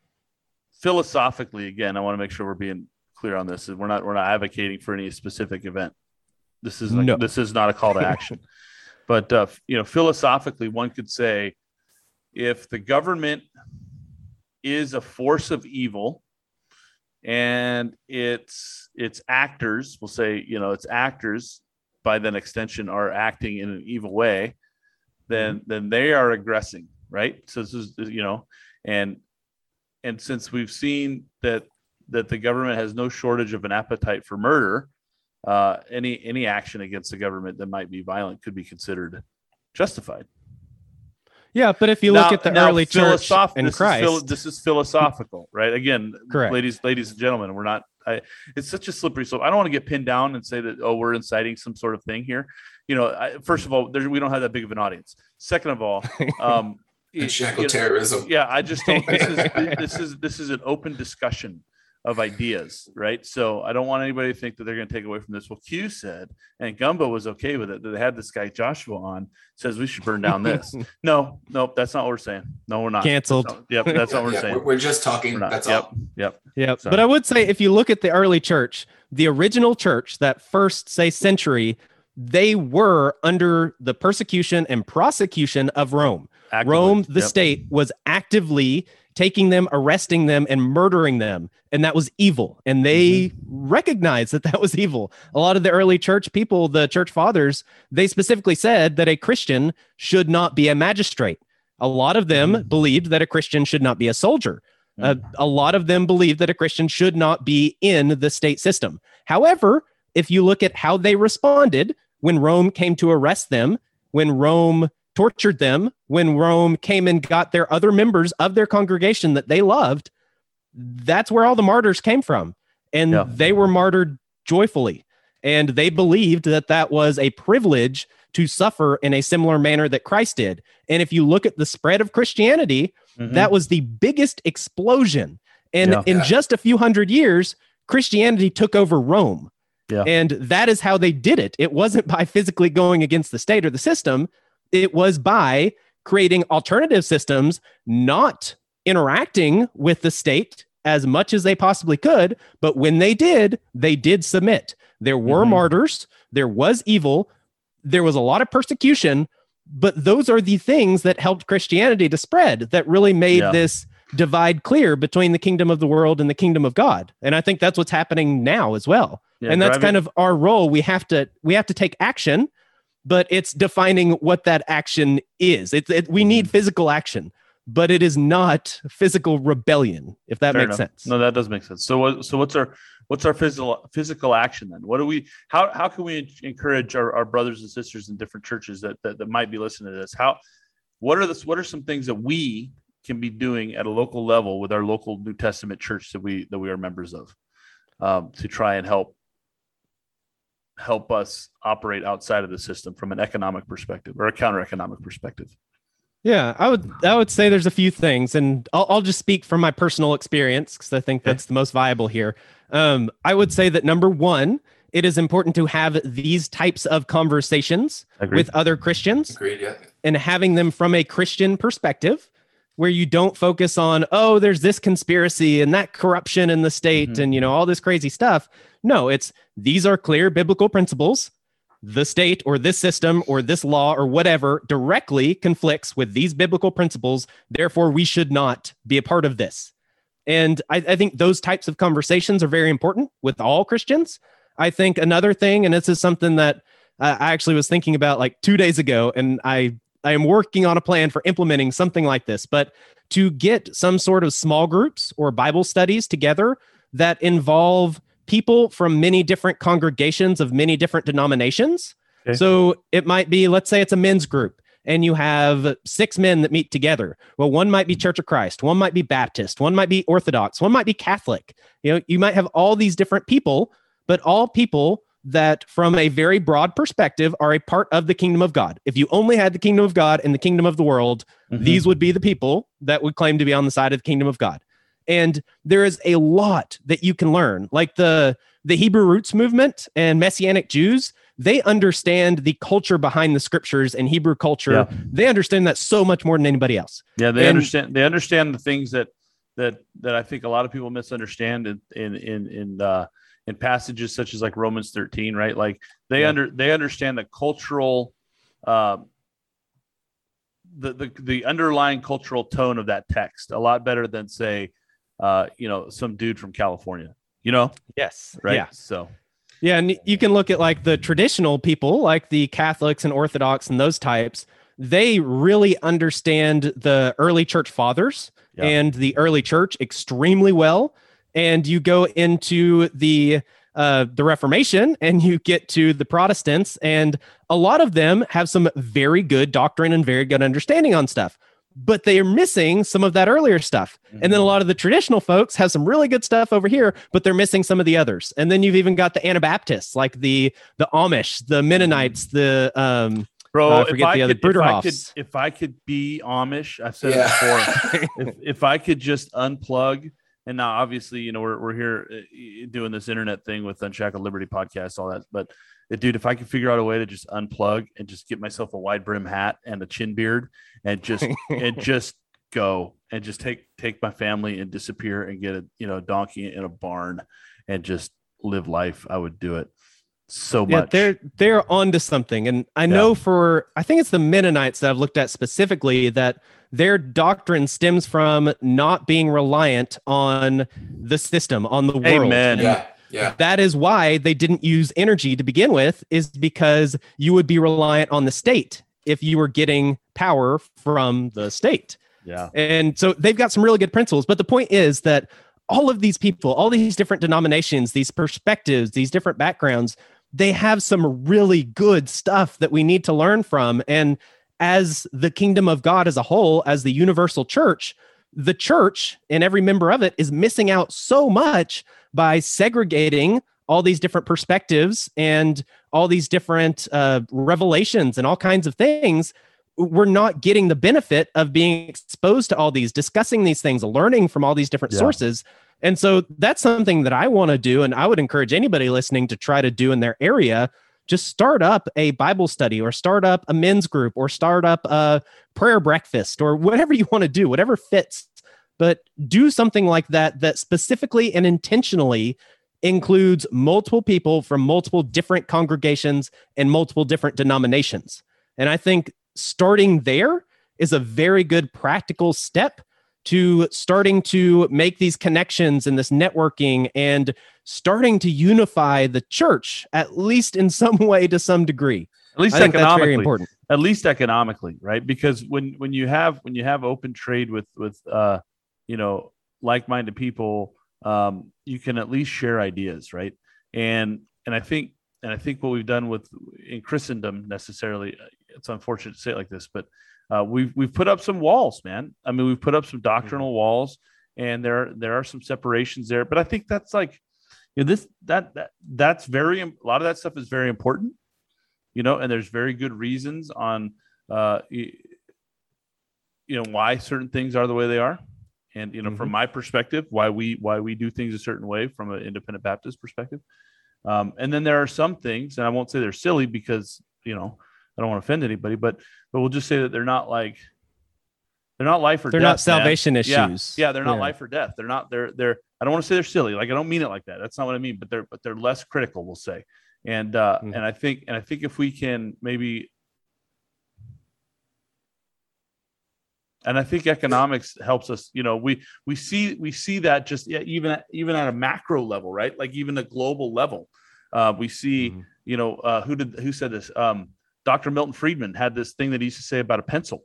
philosophically, again, I want to make sure we're being clear on this. We're not we're not advocating for any specific event. This is like, No. this is not a call to action. but uh, you know, philosophically, one could say if the government is a force of evil and its its actors, we'll say, you know, its actors by then extension are acting in an evil way, then then they are aggressing, right? So this is you know, and and since we've seen that that the government has no shortage of an appetite for murder, uh, any any action against the government that might be violent could be considered justified. Yeah, but if you look at the early church and this Christ, is, this is philosophical, right? Again, Correct. ladies, ladies and gentlemen, we're not. I, it's such a slippery slope. I don't want to get pinned down and say that oh, we're inciting some sort of thing here. You know, I, first of all, there, we don't have that big of an audience. Second of all, um, and shackle you know, terrorism. yeah i just don't this is this is this is an open discussion of ideas right so i don't want anybody to think that they're going to take away from this well q said and gumbo was okay with it that they had this guy joshua on says we should burn down this no nope that's not what we're saying no we're not Canceled. That's not- yep that's what we're Yeah, saying we're, we're just talking. We're. That's yep all. yep yeah. So- But I would say if you look at the early church, the original church, that first say century, they were under the persecution and prosecution of Rome. Actively. Rome, the Yep. state, was actively taking them, arresting them, and murdering them. And that was evil. And they Mm-hmm. recognized that that was evil. A lot of the early church people, the church fathers, they specifically said that a Christian should not be a magistrate. A lot of them Mm-hmm. believed that a Christian should not be a soldier. Uh, a lot of them believed that a Christian should not be in the state system. However, if you look at how they responded when Rome came to arrest them, when Rome tortured them, when Rome came and got their other members of their congregation that they loved, that's where all the martyrs came from. And Yeah. they were martyred joyfully. And they believed that that was a privilege to suffer in a similar manner that Christ did. And if you look at the spread of Christianity, mm-hmm. that was the biggest explosion. And yeah. in just a few hundred years, Christianity took over Rome. Yeah. And that is how they did it. It wasn't by physically going against the state or the system, it was by creating alternative systems, not interacting with the state as much as they possibly could. But when they did, they did submit. There were mm-hmm. martyrs, there was evil, there was a lot of persecution, but those are the things that helped Christianity to spread that really made yeah. this divide clear between the kingdom of the world and the kingdom of God. And I think that's what's happening now as well. Yeah, and that's driving. kind of our role. We have to we have to take action, but it's defining what that action is. It, it we need mm-hmm. physical action, but it is not physical rebellion. If that Fair makes enough. sense. No, that does make sense. So what so what's our what's our physical physical action then? What do we how how can we encourage our, our brothers and sisters in different churches that, that that might be listening to this? How what are the what are some things that we can be doing at a local level with our local New Testament church that we that we are members of um, to try and help help us operate outside of the system from an economic perspective or a counter economic perspective. Yeah, I would I would say there's a few things, and I'll, I'll just speak from my personal experience because I think that's the most viable here. Um, I would say that number one, it is important to have these types of conversations Agreed. with other Christians, Agreed, yeah. and having them from a Christian perspective where you don't focus on oh there's this conspiracy and that corruption in the state mm-hmm. and you know all this crazy stuff. No it's these are clear biblical principles. The state or this system or this law or whatever directly conflicts with these biblical principles. Therefore we should not be a part of this. And I, I think those types of conversations are very important with all christians. I think another thing and this is something that I actually was thinking about like two days ago, and I I am working on a plan for implementing something like this, but to get some sort of small groups or Bible studies together that involve people from many different congregations of many different denominations. Okay. So it might be, let's say it's a men's group and you have six men that meet together. Well, one might be Church of Christ, one might be Baptist, one might be Orthodox, one might be Catholic. You know, you might have all these different people, but all people that from a very broad perspective are a part of the kingdom of God. If you only had the kingdom of God and the kingdom of the world, mm-hmm. these would be the people that would claim to be on the side of the kingdom of God. And there is a lot that you can learn. Like the the Hebrew roots movement and messianic Jews, they understand the culture behind the scriptures and Hebrew culture. Yeah. They understand that so much more than anybody else. Yeah, they and, understand they understand the things that that that I think a lot of people misunderstand in in in, in uh in passages such as like Romans 13, right? Like they yeah. under they understand the cultural um the, the the underlying cultural tone of that text a lot better than say uh you know some dude from California, you know? Yes. Right. Yeah. So yeah, and you can look at like the traditional people, like the Catholics and Orthodox and those types. They really understand the early church fathers yeah. and the early church extremely well and you go into the uh, the Reformation and you get to the Protestants, and a lot of them have some very good doctrine and very good understanding on stuff, but they are missing some of that earlier stuff. Mm-hmm. And then a mm-hmm. lot of the traditional folks have some really good stuff over here, but they're missing some of the others. And then you've even got the Anabaptists, like the the Amish, the Mennonites, the um, Bro, uh, I forget if the I other could, if I could, if I could be Amish, I've said yeah. it before. if, if I could just unplug and now obviously you know we're, we're here uh, doing this internet thing with unshackled liberty podcast all that but uh, dude if i could figure out a way to just unplug and just get myself a wide brim hat and a chin beard and just and just go and just take take my family and disappear and get a you know a donkey in a barn and just live life i would do it so much. yeah. They're they're onto something. And I know for I think it's the Mennonites that I've looked at specifically that their doctrine stems from not being reliant on the system, on the world. Amen. Yeah. Yeah. That is why they didn't use energy to begin with, is because you would be reliant on the state if you were getting power from the state. Yeah. And so they've got some really good principles. But the point is that all of these people, all these different denominations, these perspectives, these different backgrounds, they have some really good stuff that we need to learn from. And as the kingdom of God as a whole, as the universal church, the church and every member of it is missing out so much by segregating all these different perspectives and all these different uh, revelations and all kinds of things, we're not getting the benefit of being exposed to all these, discussing these things, learning from all these different Yeah. sources. And so that's something that I want to do. And I would encourage anybody listening to try to do in their area. Just start up a Bible study or start up a men's group or start up a prayer breakfast or whatever you want to do, whatever fits. But do something like that that specifically and intentionally includes multiple people from multiple different congregations and multiple different denominations. And I think starting there is a very good practical step to starting to make these connections and this networking and starting to unify the church, at least in some way to some degree. At least I that's very economically. important. At least economically, right? Because when when you have when you have open trade with with uh, you know like-minded people, um, you can at least share ideas, right? And and I think and I think what we've done with in Christendom necessarily, it's unfortunate to say it like this, but uh, we've we've put up some walls, man. I mean, we've put up some doctrinal walls, and there there are some separations there. But I think that's like, you know, this that that that's very a lot of that stuff is very important, you know, and there's very good reasons on, uh, you, you know, why certain things are the way they are, and you know, from my perspective, why we why we do things a certain way from an independent Baptist perspective. Um, and then there are some things, and I won't say they're silly because you know I don't want to offend anybody, but but we'll just say that they're not like they're not life or death. They're death. not salvation Yeah. issues. Yeah, they're not Yeah. life or death. They're not. They're they're. I don't want to say they're silly. Like I don't mean it like that. That's not what I mean. But they're but they're less critical. We'll say, and uh, Mhm. and I think and I think if we can maybe. And I think economics helps us. You know, we we see we see that just yeah, even at, even at a macro level, right? Like even a global level, uh, we see. Mhm. You know, uh, who did who said this? Um, Dr. Milton Friedman had this thing that he used to say about a pencil.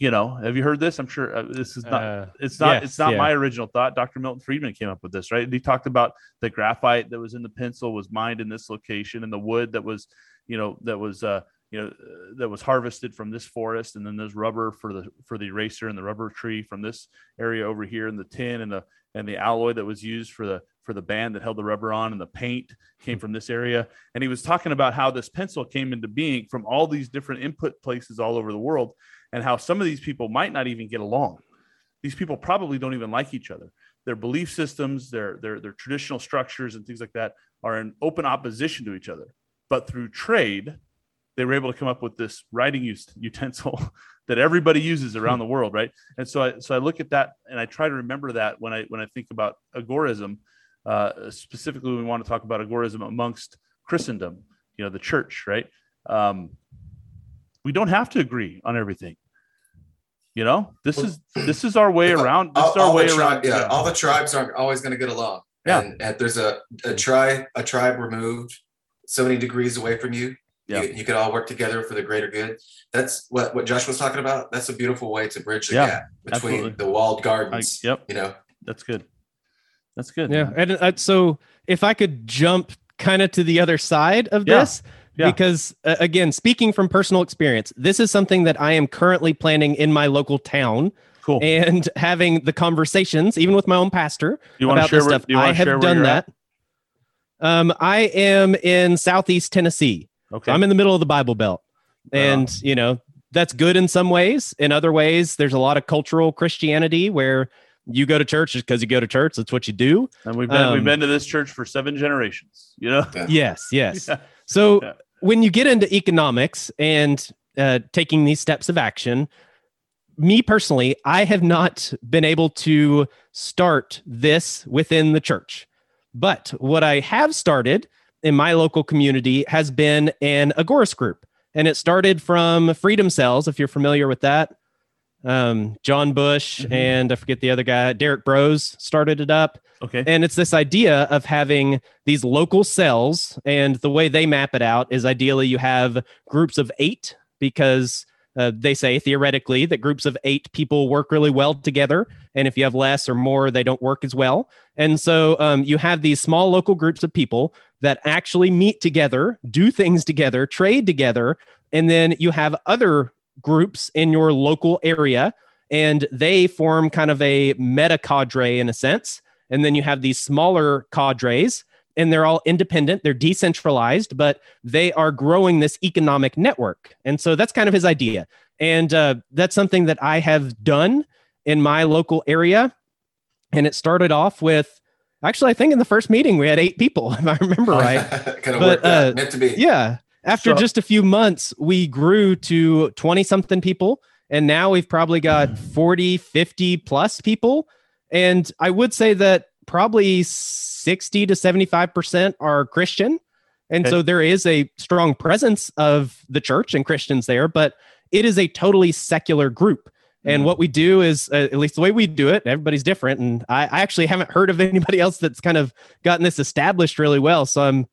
You know, have you heard this? I'm sure uh, this is not Uh, it's not yes, it's not yeah. my original thought. Dr milton friedman came up with this right? He talked about the graphite that was in the pencil was mined in this location and the wood that was you know that was uh you know uh, that was harvested from this forest and then there's rubber for the for the eraser and the rubber tree from this area over here and the tin and the and the alloy that was used for the for the band that held the rubber on and the paint came from this area. And he was talking about how this pencil came into being from all these different input places all over the world and how some of these people might not even get along these people probably don't even like each other. Their belief systems, their their their traditional structures, and things like that are in open opposition to each other. But through trade, they were able to come up with this writing utensil that everybody uses around the world, right? And so I so I look at that and I try to remember that when I when I think about agorism, uh, specifically we want to talk about agorism amongst Christendom, you know, the church, right? Um, we don't have to agree on everything. You know, this is this is our way around. This all, is our all way tri- around. yeah, all the tribes aren't always going to get along. Yeah. And, and there's a, a tribe, a tribe removed so many degrees away from you. Yeah. You, you could all work together for the greater good. That's what, what Josh was talking about. That's a beautiful way to bridge the Yeah, gap between absolutely. the walled I, gardens. yep, You know, that's good. That's good. Yeah. And uh, so if I could jump kind of to the other side of Yeah. this, Yeah. because uh, again, speaking from personal experience, this is something that I am currently planning in my local town Cool. and having the conversations, even with my own pastor, you want to about share? this Where, stuff. do you I have share done you're that. Um, I am in Southeast Tennessee. At? Okay. I'm in the middle of the Bible Belt. Right on. And, you know, that's good in some ways. In other ways, there's a lot of cultural Christianity where you go to church just because you go to church. That's what you do. and we've been we've um, been to this church for seven generations. You know. Yes, yes. Yeah. So Yeah. When you get into economics and uh, taking these steps of action, me personally, I have not been able to start this within the church. But what I have started in my local community has been an Agorist group. And it started from Freedom Cells, if you're familiar with that. Um, John Bush Mhm. and I forget the other guy, Derrick Broze started it up. Okay. And it's this idea of having these local cells. And the way they map it out is ideally you have groups of eight because uh, they say theoretically that groups of eight people work really well together. And if you have less or more, they don't work as well. And so um, you have these small local groups of people that actually meet together, do things together, trade together. And then you have other groups in your local area and they form kind of a meta cadre in a sense. And then you have these smaller cadres and they're all independent, they're decentralized, but they are growing this economic network. And so that's kind of his idea. And uh, that's something that I have done in my local area. And it started off with actually, I think in the first meeting we had eight people, if I remember right. kind of but, uh, meant to be. Yeah. After so, just a few months, we grew to 20 something people. And now we've probably got 40, 50 plus people. And I would say that probably 60 to 75% are Christian. And okay. so there is a strong presence of the church and Christians there, but it is a totally secular group. And mm. what we do is, uh, at least the way we do it, everybody's different. And I, I, actually haven't heard of anybody else that's kind of gotten this established really well. So I'm,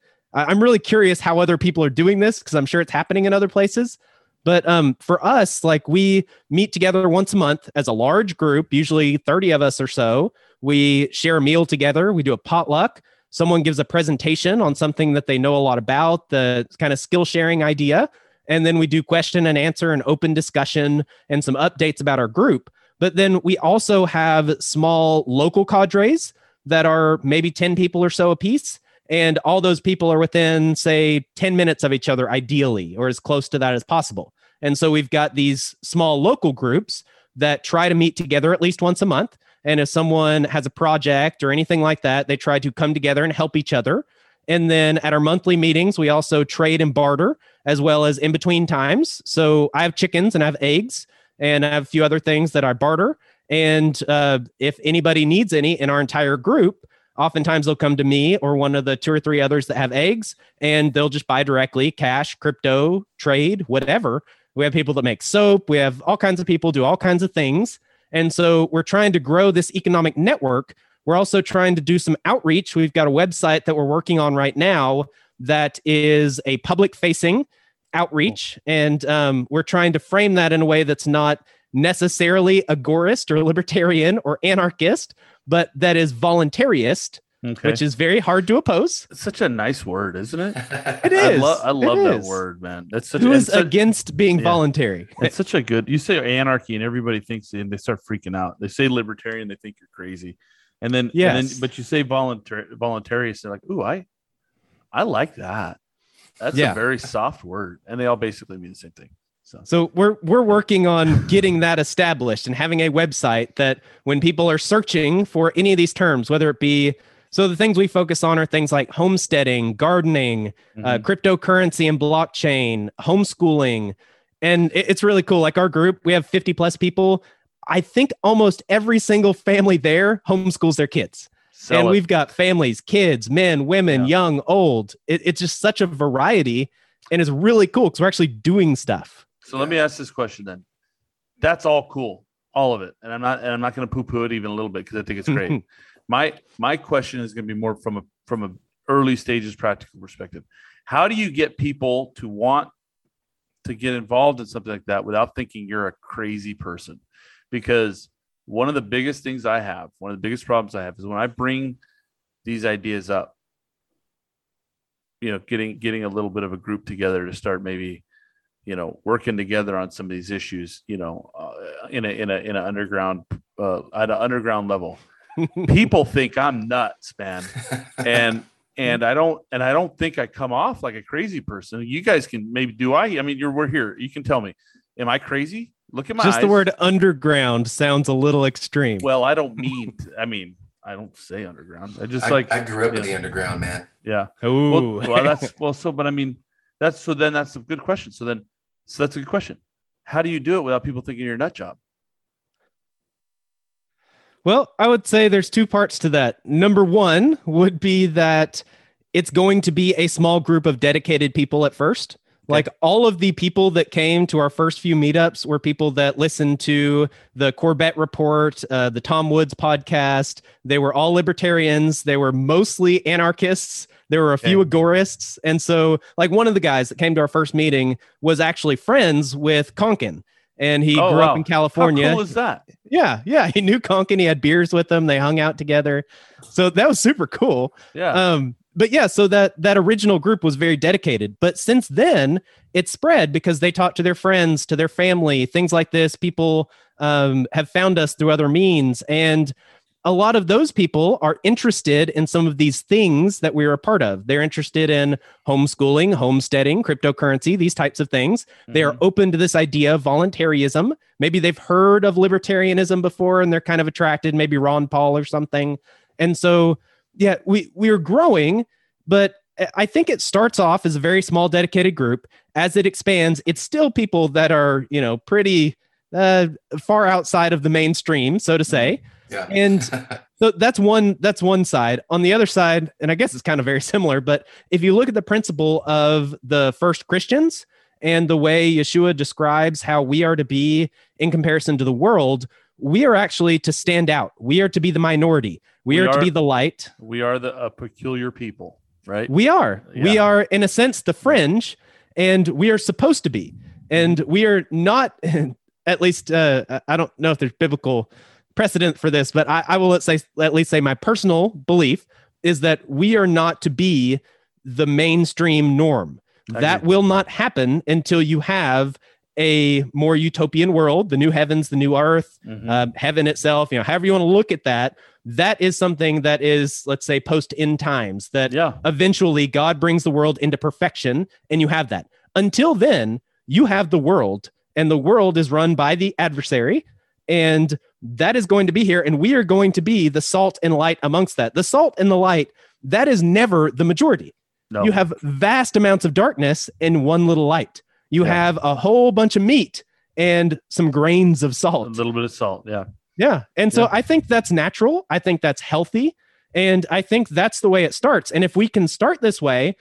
I'm really curious how other people are doing this because I'm sure it's happening in other places. But um, for us, like we meet together once a month as a large group, usually 30 of us or so. We share a meal together. We do a potluck. Someone gives a presentation on something that they know a lot about, the kind of skill sharing idea. And then we do question and answer and open discussion and some updates about our group. But then we also have small local cadres that are maybe 10 people or so a piece. And all those people are within, say, 10 minutes of each other, ideally, or as close to that as possible. And so we've got these small local groups that try to meet together at least once a month. And if someone has a project or anything like that, they try to come together and help each other. And then at our monthly meetings, we also trade and barter as well as in between times. So I have chickens and I have eggs and I have a few other things that I barter. And uh, if anybody needs any in our entire group, oftentimes they'll come to me or one of the two or three others that have eggs and they'll just buy directly cash, crypto, trade, whatever. We have people that make soap. We have all kinds of people do all kinds of things. And so we're trying to grow this economic network we're also trying to do some outreach. We've got a website that we're working on right now that is a public facing outreach. And um, we're trying to frame that in a way that's not necessarily agorist or libertarian or anarchist, but that is voluntarist. Okay. Which is very hard to oppose. It's such a nice word, isn't it? it is. I, lo- I love that word, man. That's such. Who is such, against being yeah. voluntary? It's such a good. You say anarchy, and everybody thinks, and they start freaking out. They say libertarian, they think you're crazy. And then, yeah, but you say voluntary, voluntarious. They're like, ooh, I, I like that. That's yeah. a very soft word, and they all basically mean the same thing. So. so we're we're working on getting that established and having a website that when people are searching for any of these terms, whether it be so the things we focus on are things like homesteading, gardening, uh, mm-hmm. uh, cryptocurrency and blockchain, homeschooling, and it's really cool. Like our group, we have 50 plus people. I think almost every single family there homeschools their kids. Sell and it. we've got families, kids, men, women, yeah. young, old. It, it's just such a variety and it's really cool because we're actually doing stuff. So let me ask this question then. That's all cool, all of it. And I'm not and I'm not going to poo-poo it even a little bit because I think it's great. my my question is going to be more from a from a early stages practical perspective. How do you get people to want to get involved in something like that without thinking you're a crazy person? because one of the biggest things I have, one of the biggest problems I have is when I bring these ideas up, you know, getting getting a little bit of a group together to start maybe, you know, working together on some of these issues, you know, uh, in a in a in an underground uh, at an underground level. People think I'm nuts, man, and and I don't and I don't think I come off like a crazy person. You guys can maybe do I? I mean, you're we're here. You can tell me, am I crazy? Look at my just eyes. the word underground sounds a little extreme. Well, I don't mean. I mean, I don't say underground. I just I, like I grew up in the underground, man. Yeah. Oh, well, well, that's well. So, but I mean, that's so. Then that's a good question. So then, so that's a good question. How do you do it without people thinking you're a nut job? Well, I would say there's two parts to that. Number one would be that it's going to be a small group of dedicated people at first. Like all of the people that came to our first few meetups were people that listened to the Corbett Report, uh, the Tom Woods podcast. They were all libertarians. They were mostly anarchists. There were a few okay. agorists. And so, like, one of the guys that came to our first meeting was actually friends with Konkin. And he oh, grew wow. up in California. How cool is that? Yeah, yeah. He knew Konkin. He had beers with him. They hung out together. So that was super cool. Yeah. Um, but yeah, so that that original group was very dedicated. But since then, it spread because they talked to their friends, to their family, things like this. People um, have found us through other means, and a lot of those people are interested in some of these things that we're a part of. They're interested in homeschooling, homesteading, cryptocurrency, these types of things. They are Mhm. open to this idea of voluntarism. Maybe they've heard of libertarianism before and they're kind of attracted, maybe Ron Paul or something. And so, yeah, we we're growing, but I think it starts off as a very small dedicated group. As it expands, it's still people that are, you know, pretty uh, far outside of the mainstream, so to say. Yeah. And so that's one that's one side. On the other side, and I guess it's kind of very similar, but if you look at the principle of the first Christians and the way Yeshua describes how we are to be in comparison to the world, we are actually to stand out. We are to be the minority. We, We are, to be the light. we are the a peculiar people, right? We are. We are, in a sense, the fringe, and we are supposed to be. And we are not, at least, uh, I don't know if there's biblical precedent for this, but I, I will say, at least say my personal belief is that we are not to be the mainstream norm. I That agree. will not happen until you have a more utopian world, the new heavens, the new earth, Mhm. uh, heaven itself, you know, however you want to look at that. That is something that is, let's say, post end times, that yeah, eventually God brings the world into perfection and you have that. Until then, you have the world and the world is run by the adversary and that is going to be here and we are going to be the salt and light amongst that. The salt and the light that is never the majority. no, You have vast amounts of darkness in one little light. You Yeah. have a whole bunch of meat and some grains of salt. a little bit of salt. Yeah, Yeah. And so Yeah. I think that's natural. I think that's healthy. And I think that's the way it starts. And if we can start this way,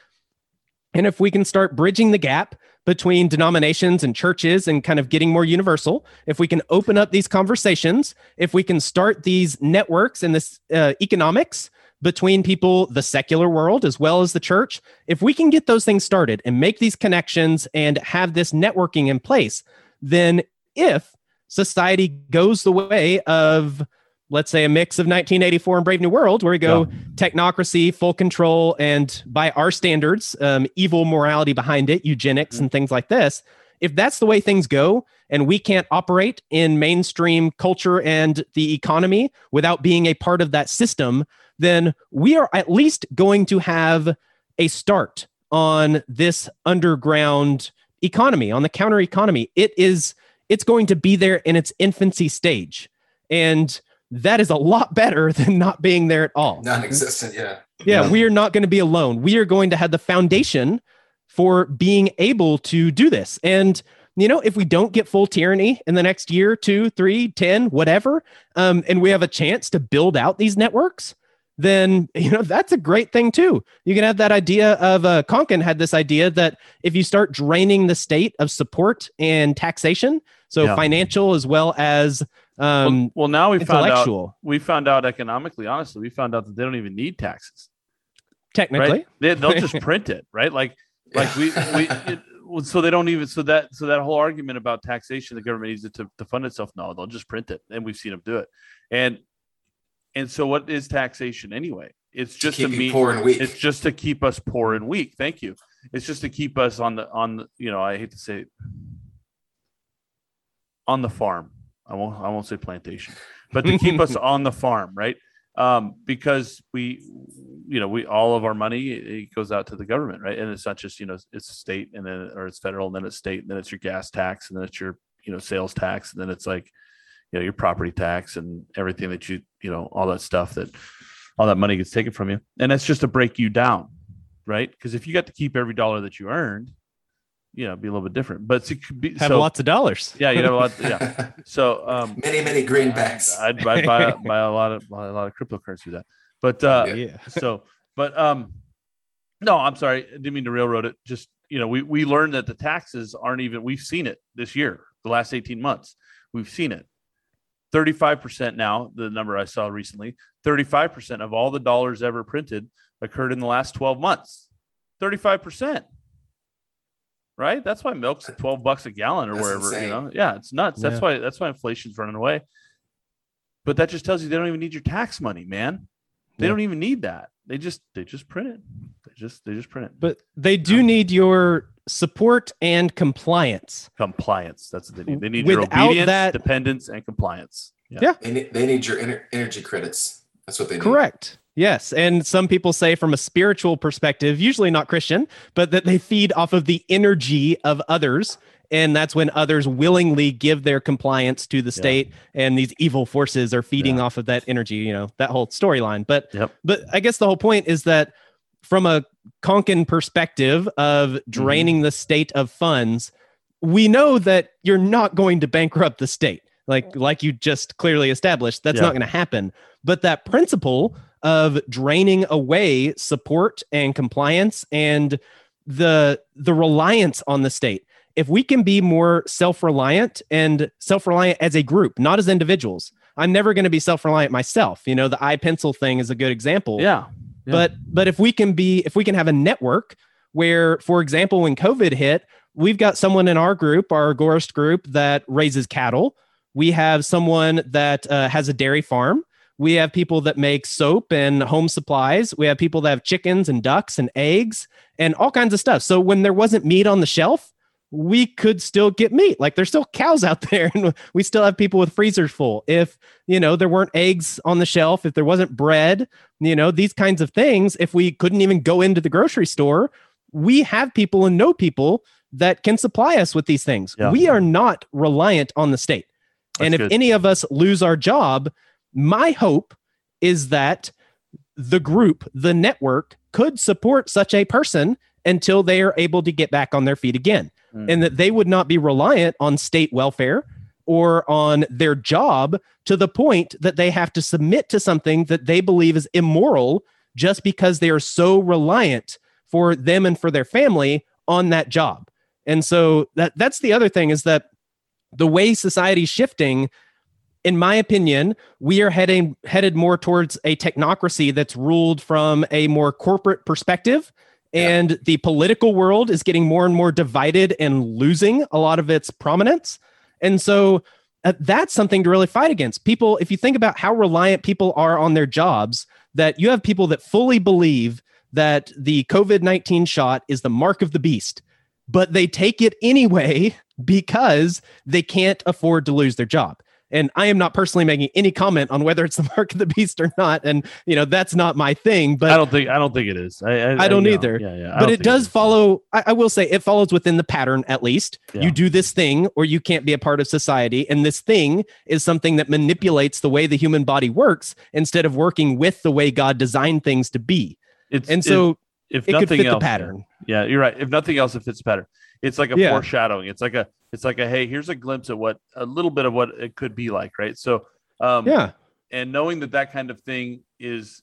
and if we can start bridging the gap between denominations and churches and kind of getting more universal, if we can open up these conversations, if we can start these networks and this uh, economics between people, the secular world as well as the church, if we can get those things started and make these connections and have this networking in place, then if society goes the way of let's say a mix of 1984 and brave new world where we go technocracy full control and by our standards um, evil morality behind it eugenics and things like this. If that's the way things go and we can't operate in mainstream culture and the economy without being a part of that system then we are at least going to have a start on this underground economy on the counter economy. It is it's going to be there in its infancy stage. And that is a lot better than not being there at all Non-existent. Yeah. yeah we are not going to be alone we are going to have the foundation for being able to do this and you know if we don't get full tyranny in the next year two three ten whatever um, and we have a chance to build out these networks then you know that's a great thing too you can have that idea of uh, konkin had this idea that if you start draining the state of support and taxation so Yeah. financial as well as um, well, well, now we found out. We found out economically, honestly, we found out that they don't even need taxes. technically Right? They, they'll just print it, right? Like, like we, we it, so they don't even so that so that whole argument about taxation, the government needs it to, to fund itself. No, they'll just print it, and we've seen them do it. And and so, what is taxation anyway? It's just to meet. poor and weak. It's just to keep us poor and weak. Thank you. It's just to keep us on the on the you know I hate to say it, on the farm. I won't I won't say plantation, but to keep us on the farm, right? Um, because we you know we all of our money it goes out to the government, right? And it's not just you know it's state and then or it's federal and then it's state and then it's your gas tax and then it's your you know sales tax and then it's like you know your property tax and everything that you you know all that stuff that all that money gets taken from you and that's just to break you down right because if you got to keep every dollar that you earned you know be a little bit different but it could be have so lots of dollars. Yeah you know a lot yeah. So um many, many greenbacks. I'd, I'd buy, buy a lot of buy a lot of cryptocurrency with that. But uh Yeah. yeah so but um no i'm sorry i didn't mean to railroad it. Just you know we we learned that the taxes aren't even we've seen it this year the last 18 months. We've seen it. 35% now the number i saw recently 35% of all the dollars ever printed occurred in the last 12 months. 35% right? That's why milk's 12 bucks a gallon or That's wherever insane. you know? Yeah it's nuts. That's Yeah. why that's why inflation's running away. But that just tells you they don't even need your tax money man. They Yeah. don't even need that. They just they just print it. They just they just print it. But they do need your support and compliance. Compliance. That's what they need. They need your obedience that- dependence and compliance. They need, they need your ener- energy credits. That's what they need. Correct. Yes. And some people say, from a spiritual perspective, usually not Christian, but that they feed off of the energy of others. And that's when others willingly give their compliance to the Yeah. state, and these evil forces are feeding Yeah. off of that energy. You know that whole storyline. But Yep. but I guess the whole point is that from a Konkin perspective of Mm-hmm. draining the state of funds, we know that you're not going to bankrupt the state. Like like you just clearly established, that's Yeah. not going to happen. But that principle of draining away support and compliance and the the reliance on the state. If we can be more self-reliant and self-reliant as a group, not as individuals. I'm never going to be self-reliant myself. You know, the I, Pencil thing is a good example Yeah. Yeah. but but if we can be if we can have a network where for example when covid hit we've got someone in our group our agorist group that raises cattle we have someone that uh, has a dairy farm we have people that make soap and home supplies. We have people that have chickens and ducks and eggs and all kinds of stuff. So when there wasn't meat on the shelf we could still get meat. Like there's still cows out there and we still have people with freezers full. If you know there weren't eggs on the shelf if there wasn't bread you know these kinds of things if we couldn't even go into the grocery store we have people and know people that can supply us with these things. Yeah. we are not reliant on the state. And if good. any of us lose our job my hope is that the group the network could support such a person until they are able to get back on their feet again Mm. and that they would not be reliant on state welfare or on their job to the point that they have to submit to something that they believe is immoral just because they are so reliant for them and for their family on that job. And so that that's the other thing is that the way society's shifting in my opinion, we are heading headed more towards a technocracy that's ruled from a more corporate perspective and the political world is getting more and more divided and losing a lot of its prominence. And so uh, that's something to really fight against. People, if you think about how reliant people are on their jobs, that you have people that fully believe that the COVID 19 shot is the mark of the beast, but they take it anyway because they can't afford to lose their job. And I am not personally making any comment on whether it's the mark of the beast or not. And, you know, that's not my thing. But I don't think I don't think it is. I, I, I don't know, either. Yeah, yeah. I but it does is. follow I, I will say it follows within the pattern at least Yeah. you do this thing or you can't be a part of society and this thing is something that manipulates the way the human body works instead of working with the way god designed things to be It's, and it- so if it could nothing fit else, the pattern Yeah, you're right. If nothing else, it fits the pattern. It's like a Yeah. foreshadowing. It's like a it's like a hey, here's a glimpse at what a little bit of what it could be like, right? So, um, yeah and knowing that that kind of thing is,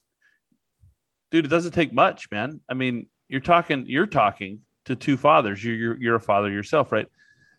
dude, it doesn't take much, man. I mean, you're talking, you're talking to two fathers. You're you're, you're a father yourself, right?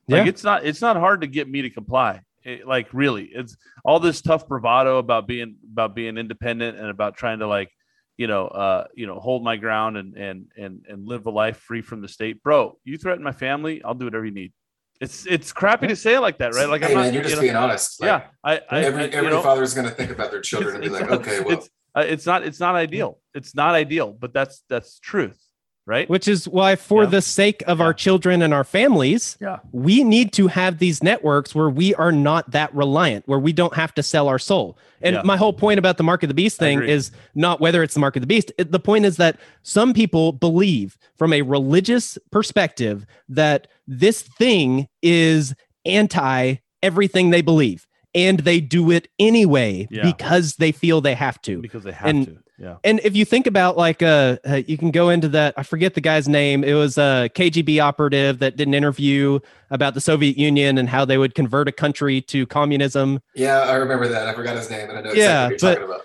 Like Yeah. it's not it's not hard to get me to comply. It- like really, it's all this tough bravado about being about being independent and about trying to like you know uh you know hold my ground and and and and live a life free from the state. Bro you threaten my family i'll do whatever you need. It's it's crappy to say it like that right? Like hey i'm not man, you're just you know, being honest. Like, yeah i i every I- every know, father is going to think about their children and be like, not- okay, well, it's, uh, it's not it's not ideal. It's not ideal but that's that's truth right which is why for Yeah. the sake of Yeah. our children and our families yeah we need to have these networks where we are not that reliant, where we don't have to sell our soul. And Yeah. my whole point about the mark of the beast thing is not whether it's the mark of the beast. It- the point is that some people believe from a religious perspective that this thing is anti everything they believe. And they do it anyway because they feel they have to. because they have And- to yeah And if you think about like uh, uh you can go into that I forget the guy's name. It was a KGB operative that did an interview about the Soviet Union and how they would convert a country to communism. yeah, I remember that. I forgot his name, and I know exactly Yeah, what you're but- talking about.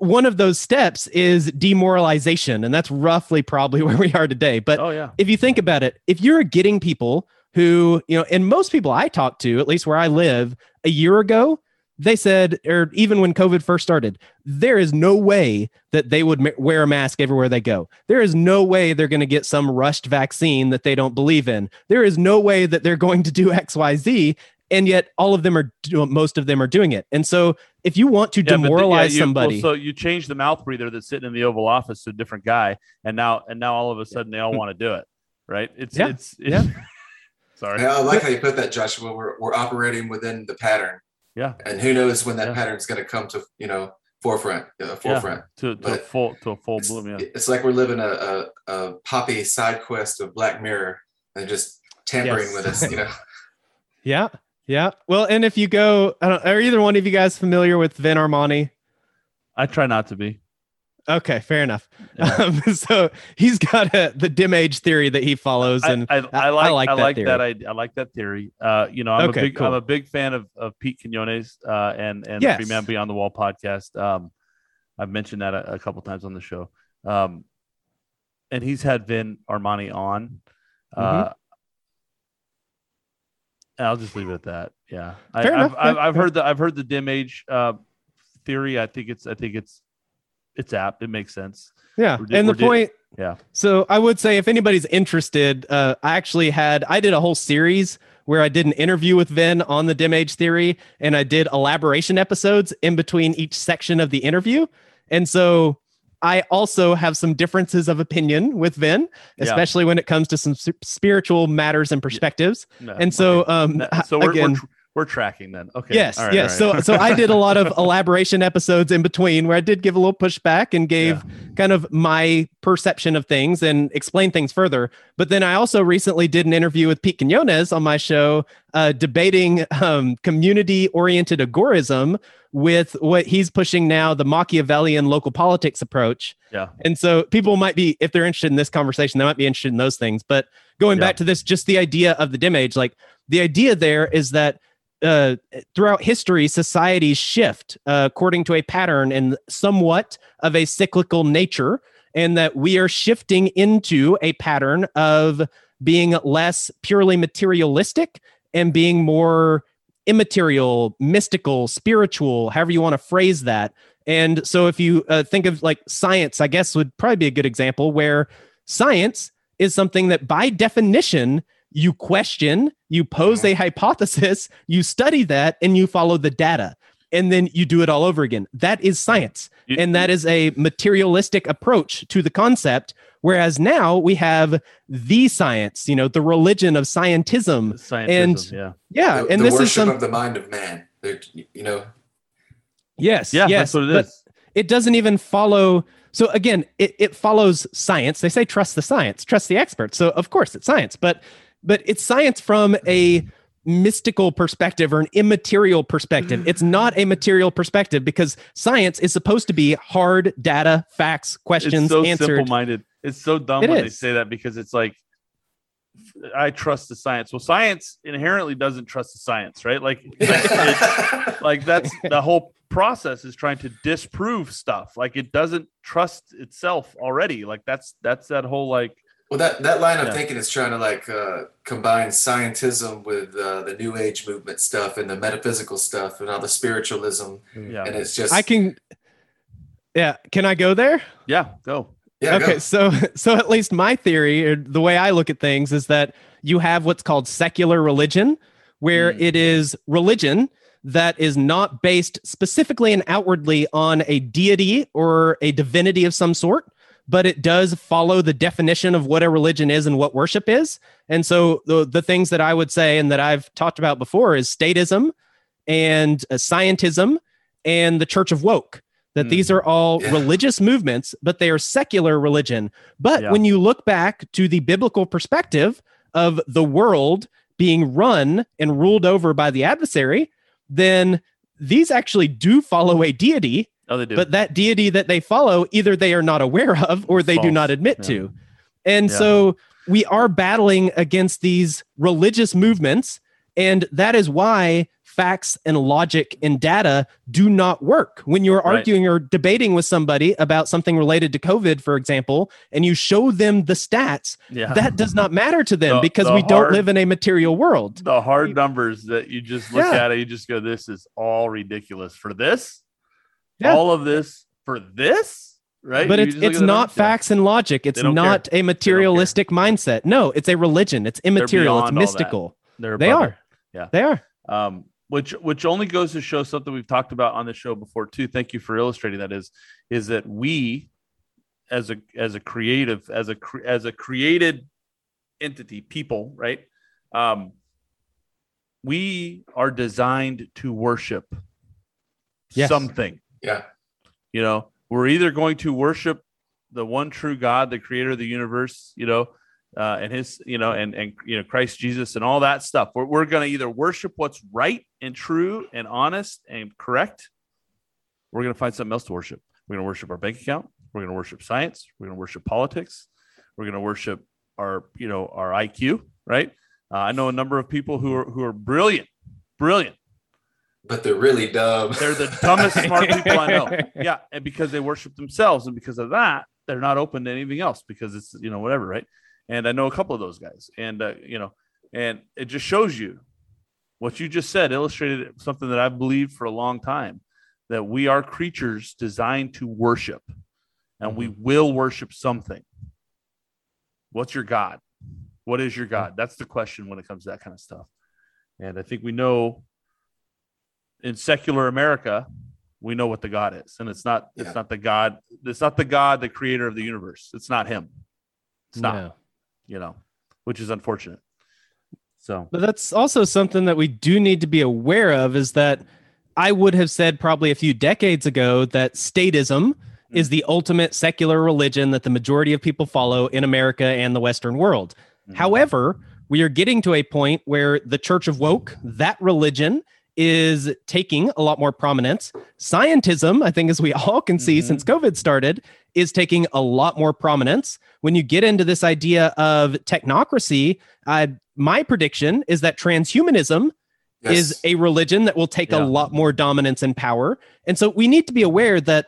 One of those steps is demoralization and that's roughly probably where we are today. But oh yeah if you think about it, if you're getting people who, you know, and most people I talk to, at least where I live, a year ago, they said, or even when COVID first started, there is no way that they would ma- wear a mask everywhere they go. There is no way they're going to get some rushed vaccine that they don't believe in. There is no way that they're going to do XYZ. And yet, all of them are, most of them are doing it. And so, if you want to Yeah, but the- yeah, demoralize you- well, somebody, so you change the mouth breather that's sitting in the Oval Office to a different guy, and now and now all of a sudden they all hmm. want to do it, right? It's Yeah. it's Yeah. sorry. I like how you put that, Joshua. We're, we're operating within the pattern. Yeah. And who knows when that Yeah. pattern's going to come to you know forefront, uh, forefront. To, to a full to a full bloom. Yeah. it's like we're living a, a, a poppy side quest of Black Mirror and just tampering Yes. with us. You know, Yeah. Yeah. Well, and if you go, I don't, are either one of you guys familiar with Vin Armani? I try not to be. Okay, fair enough. Yeah. Um, so he's got a, the dim age theory that he follows, I, and I, like, I, like, I like, that that. I, I like that theory. Uh, you know, I'm Okay, a big cool. I'm a big fan of, of Pete Quinones uh, and and Yes. Free Man Beyond the Wall podcast. Um, I've mentioned that a, a couple times on the show. Um, and he's had Vin Armani on. Mm-hmm. Uh, I'll just leave it at that. Yeah, I, Fair I've. I've, I've heard the I've heard the dim age uh, theory. I think it's I think it's it's apt. It makes sense. yeah. We're and the we're point, Yeah. So I would say if anybody's interested, uh, I actually had I did a whole series where I did an interview with Vin on the dim age theory, and I did elaboration episodes in between each section of the interview. And so I also have some differences of opinion with Vin, Yeah. especially when it comes to some spiritual matters and perspectives. No, And so, um, No, so we're, again, we're, we're tracking then. Okay. Yes, All right, yes. right. So so I did a lot of elaboration episodes in between where I did give a little pushback and gave kind of my perception of things and explain things further. But then I also recently did an interview with Pete Quinones on my show, uh, debating um, community-oriented agorism with what he's pushing now, the Machiavellian local politics approach. yeah. And so people might be, if they're interested in this conversation, they might be interested in those things. But going Yeah. back to this, just the idea of the dim age, like the idea there is that uh, throughout history, societies shift uh, according to a pattern and somewhat of a cyclical nature, and that we are shifting into a pattern of being less purely materialistic and being more immaterial, mystical, spiritual, however you want to phrase that. And so, if you uh, think of like science, I guess would probably be a good example where science is something that by definition you question, you pose a hypothesis, you study that, and you follow the data. And then you do it all over again. That is science. And that is a materialistic approach to the concept. Whereas now we have the science, you know, the religion of scientism. Scientism, and- yeah. Yeah. the, and the this worship is some, of the mind of man. They're, you know, yes. Yeah, yes, that's what it but it doesn't even follow so again it, it follows science they say trust the science trust the experts so of course it's science but but it's science from a mystical perspective or an immaterial perspective it's not a material perspective because science is supposed to be hard data facts questions answers. It's so answered simple-minded. It's so dumb It when they say that because it's like I trust the science. Well, science inherently doesn't trust the science, right? Like, like, it's- like that's the whole process is trying to disprove stuff. Like it doesn't trust itself already. Like that's that's that whole like well, that, that line of Yeah. thinking is trying to like uh, combine scientism with uh, the New Age movement stuff and the metaphysical stuff and all the spiritualism, yeah and it's just i can yeah can i go there yeah go yeah, okay go. so so at least my theory or the way i look at things is that you have what's called secular religion where Mm. it is religion that is not based specifically and outwardly on a deity or a divinity of some sort but it does follow the definition of what a religion is and what worship is and so the, the things that i would say and that i've talked about before is statism and uh, scientism and the church of woke that Mm. these are all Yeah. religious movements but they are secular religion but Yeah. when you look back to the biblical perspective of the world being run and ruled over by the adversary then these actually do follow a deity oh they do but that deity that they follow either they are not aware of or they do not admit Yeah. to and Yeah. so we are battling against these religious movements and that is why facts and logic and data do not work when you're Right. arguing or debating with somebody about something related to covid for example and you show them the stats yeah that does not matter to them The- because the we don't live in a material world the hard numbers that you just look Yeah. at it, you just go, "This is all ridiculous for this, Yeah. all of this for this." right? But You it's it's not facts and logic. It's not a materialistic mindset. No, it's a religion. It's immaterial. It's beyond all that. mystical. They're They are. Yeah. They are. um, which which only goes to show something we've talked about on the show before too. Thank you for illustrating that. Is is that we as a as a creative as a cre- as a created entity people right um we are designed to worship Yes. something. Yeah. You know, we're either going to worship the one true God, the creator of the universe, you know, uh, and his, you know, and, and, you know, Christ Jesus and all that stuff. We're, we're going to either worship what's right and true and honest and correct. We're going to find something else to worship. We're going to worship our bank account. We're going to worship science. We're going to worship politics. We're going to worship our, you know, our IQ, right? Uh, I know a number of people who are, who are brilliant, brilliant, But they're really dumb. they're the dumbest smart people I know. Yeah, and because they worship themselves, and because of that, they're not open to anything else because it's you know whatever, right? And I know a couple of those guys, and uh, you know, and it just shows you what you just said illustrated something that I've believed for a long time that we are creatures designed to worship, and we will worship something. What's your God? What is your God? That's the question when it comes to that kind of stuff. And I think we know in secular America, we know what the God is, and it's not it's not the God it's not the God, the creator of the universe. It's not him. It's not, No. you know, which is unfortunate. So But that's also something that we do need to be aware of is that I would have said probably a few decades ago that statism is the ultimate secular religion that the majority of people follow in America and the Western world. Mhm. However, we are getting to a point where the Church of Woke, that religion, is taking a lot more prominence. Scientism, I think, as we all can see Mhm. since COVID started, is taking a lot more prominence. When you get into this idea of technocracy, uh, my prediction is that transhumanism Yes. is a religion that will take Yeah. a lot more dominance and power. And so we need to be aware that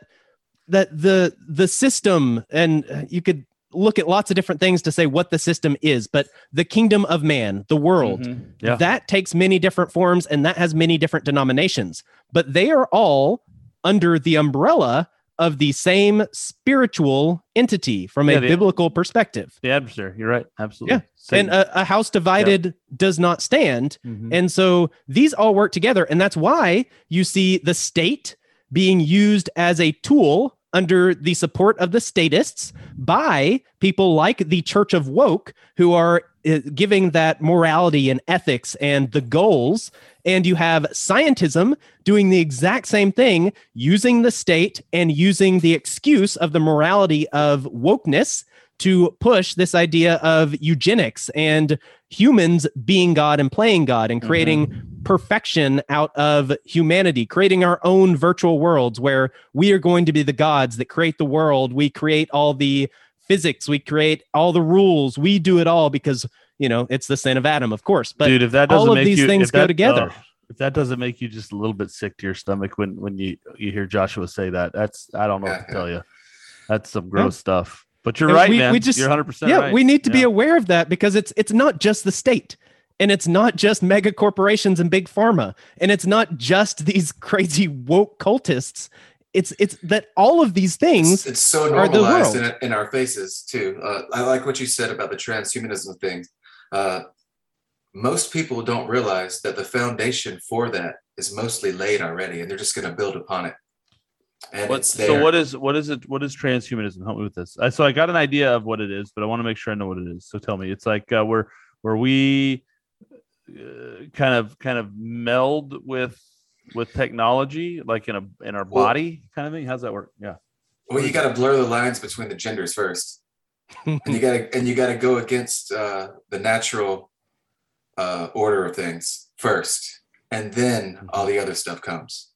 that the the system and uh, you could look at lots of different things to say what the system is, but the kingdom of man, the world, Mhm. yeah, that takes many different forms and that has many different denominations, but they are all under the umbrella of the same spiritual entity from Yeah, a the- biblical perspective. the adversary. You're right. Absolutely. Yeah. Satan. And a, a house divided does not stand. Mhm. And so these all work together. And that's why you see the state being used as a tool under the support of the statists by people like the Church of Woke, who are uh, giving that morality and ethics and the goals. And you have scientism doing the exact same thing, using the state and using the excuse of the morality of wokeness to push this idea of eugenics and humans being God and playing God and creating mm-hmm. perfection out of humanity, creating our own virtual worlds where we are going to be the gods that create the world. We create all the physics, we create all the rules, we do it all because, you know, it's the sin of Adam, of course. But dude, if that all doesn't all of make these you, things if go that- together. oh, if that doesn't make you just a little bit sick to your stomach when when you you hear Joshua say that, that's I don't know what to tell you. That's some gross stuff. But you're And right, we- man. we just- you're 100 percent yeah, right. we need to be aware of that because it's it's not just the state. And it's not just mega corporations and big pharma. And it's not just these crazy woke cultists. It's it's that all of these things It's, it's so are the normalized world. in, in our faces too. Uh, I like what you said about the transhumanism thing. Uh, most people don't realize that the foundation for that is mostly laid already, and they're just going to build upon it. And What, it's there. so what is what is it? What is transhumanism? Help me with this. I, so I got an idea of what it is, but I want to make sure I know what it is. So tell me, it's like uh, where where we uh, kind of kind of meld with with technology, like in a in our Well- body, kind of thing. How's that work? Yeah. Well, you got to blur the lines between the genders first, and you got to and you got to go against uh, the natural uh, order of things first, and then all the other stuff comes.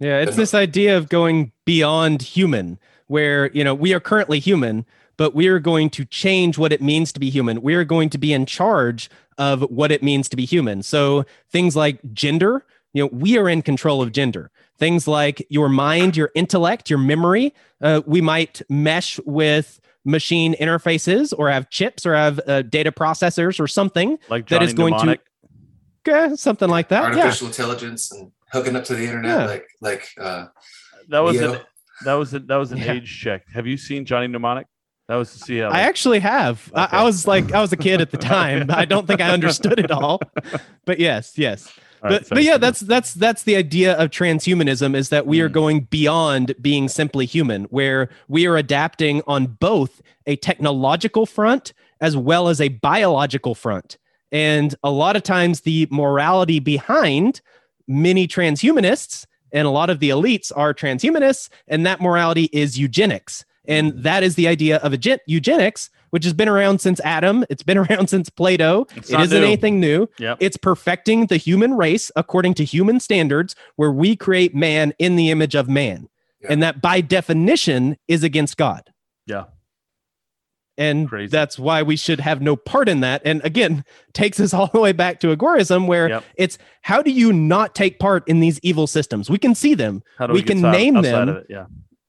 Yeah, it's this idea of going beyond human, where, you know, we are currently human, but we are going to change what it means to be human. We are going to be in charge of what it means to be human. So things like gender, you know, we are in control of gender. Things like your mind, your intellect, your memory, uh, we might mesh with machine interfaces or have chips or have uh, data processors or something, Like That Johnny is going to- Mnemonic. eh, something like that. Yeah. Artificial intelligence and hooking up to the internet, Yeah. like like uh, That was Neo. an, that was a, that was an Yeah. age check. Have you seen Johnny Mnemonic? That was to see how. I actually have. I, Okay. I was like, I was a kid at the time. I don't think I understood it all, but yes, yes. All right, but sorry. but yeah, that's that's that's the idea of transhumanism is that we are Mm. going beyond being simply human, where we are adapting on both a technological front as well as a biological front. And a lot of times, the morality behind many transhumanists and a lot of the elites are transhumanists, and that morality is eugenics. And mm. that is the idea of eugenics, which has been around since Adam. It's been around since Plato. It's It not new. anything new. Yep. It's perfecting the human race according to human standards, where we create man in the image of man. Yeah. And that by definition is against God. Yeah. And Crazy. that's why we should have no part in that. And again, takes us all the way back to agorism, where Yep. it's how do you not take part in these evil systems? We can see them. How do we we, can name them. Yeah.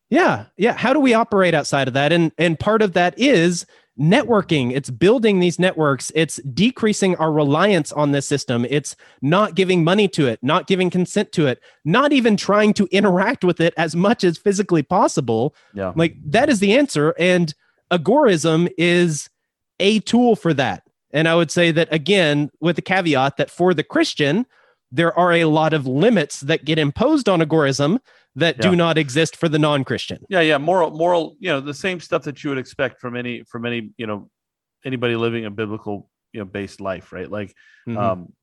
Yeah. Yeah. How do we operate outside of that? And and part of that is networking. It's building these networks. It's decreasing our reliance on this system. It's not giving money to it, not giving consent to it, not even trying to interact with it as much as physically possible. Yeah. Like that is the answer. And agorism is a tool for that. And I would say that again, with the caveat that for the Christian, there are a lot of limits that get imposed on agorism that Yeah. do not exist for the non-Christian. Yeah, yeah, moral, moral, you know, the same stuff that you would expect from any, from any, you know, anybody living a biblical, you know, based life, right? Like, Mhm. um,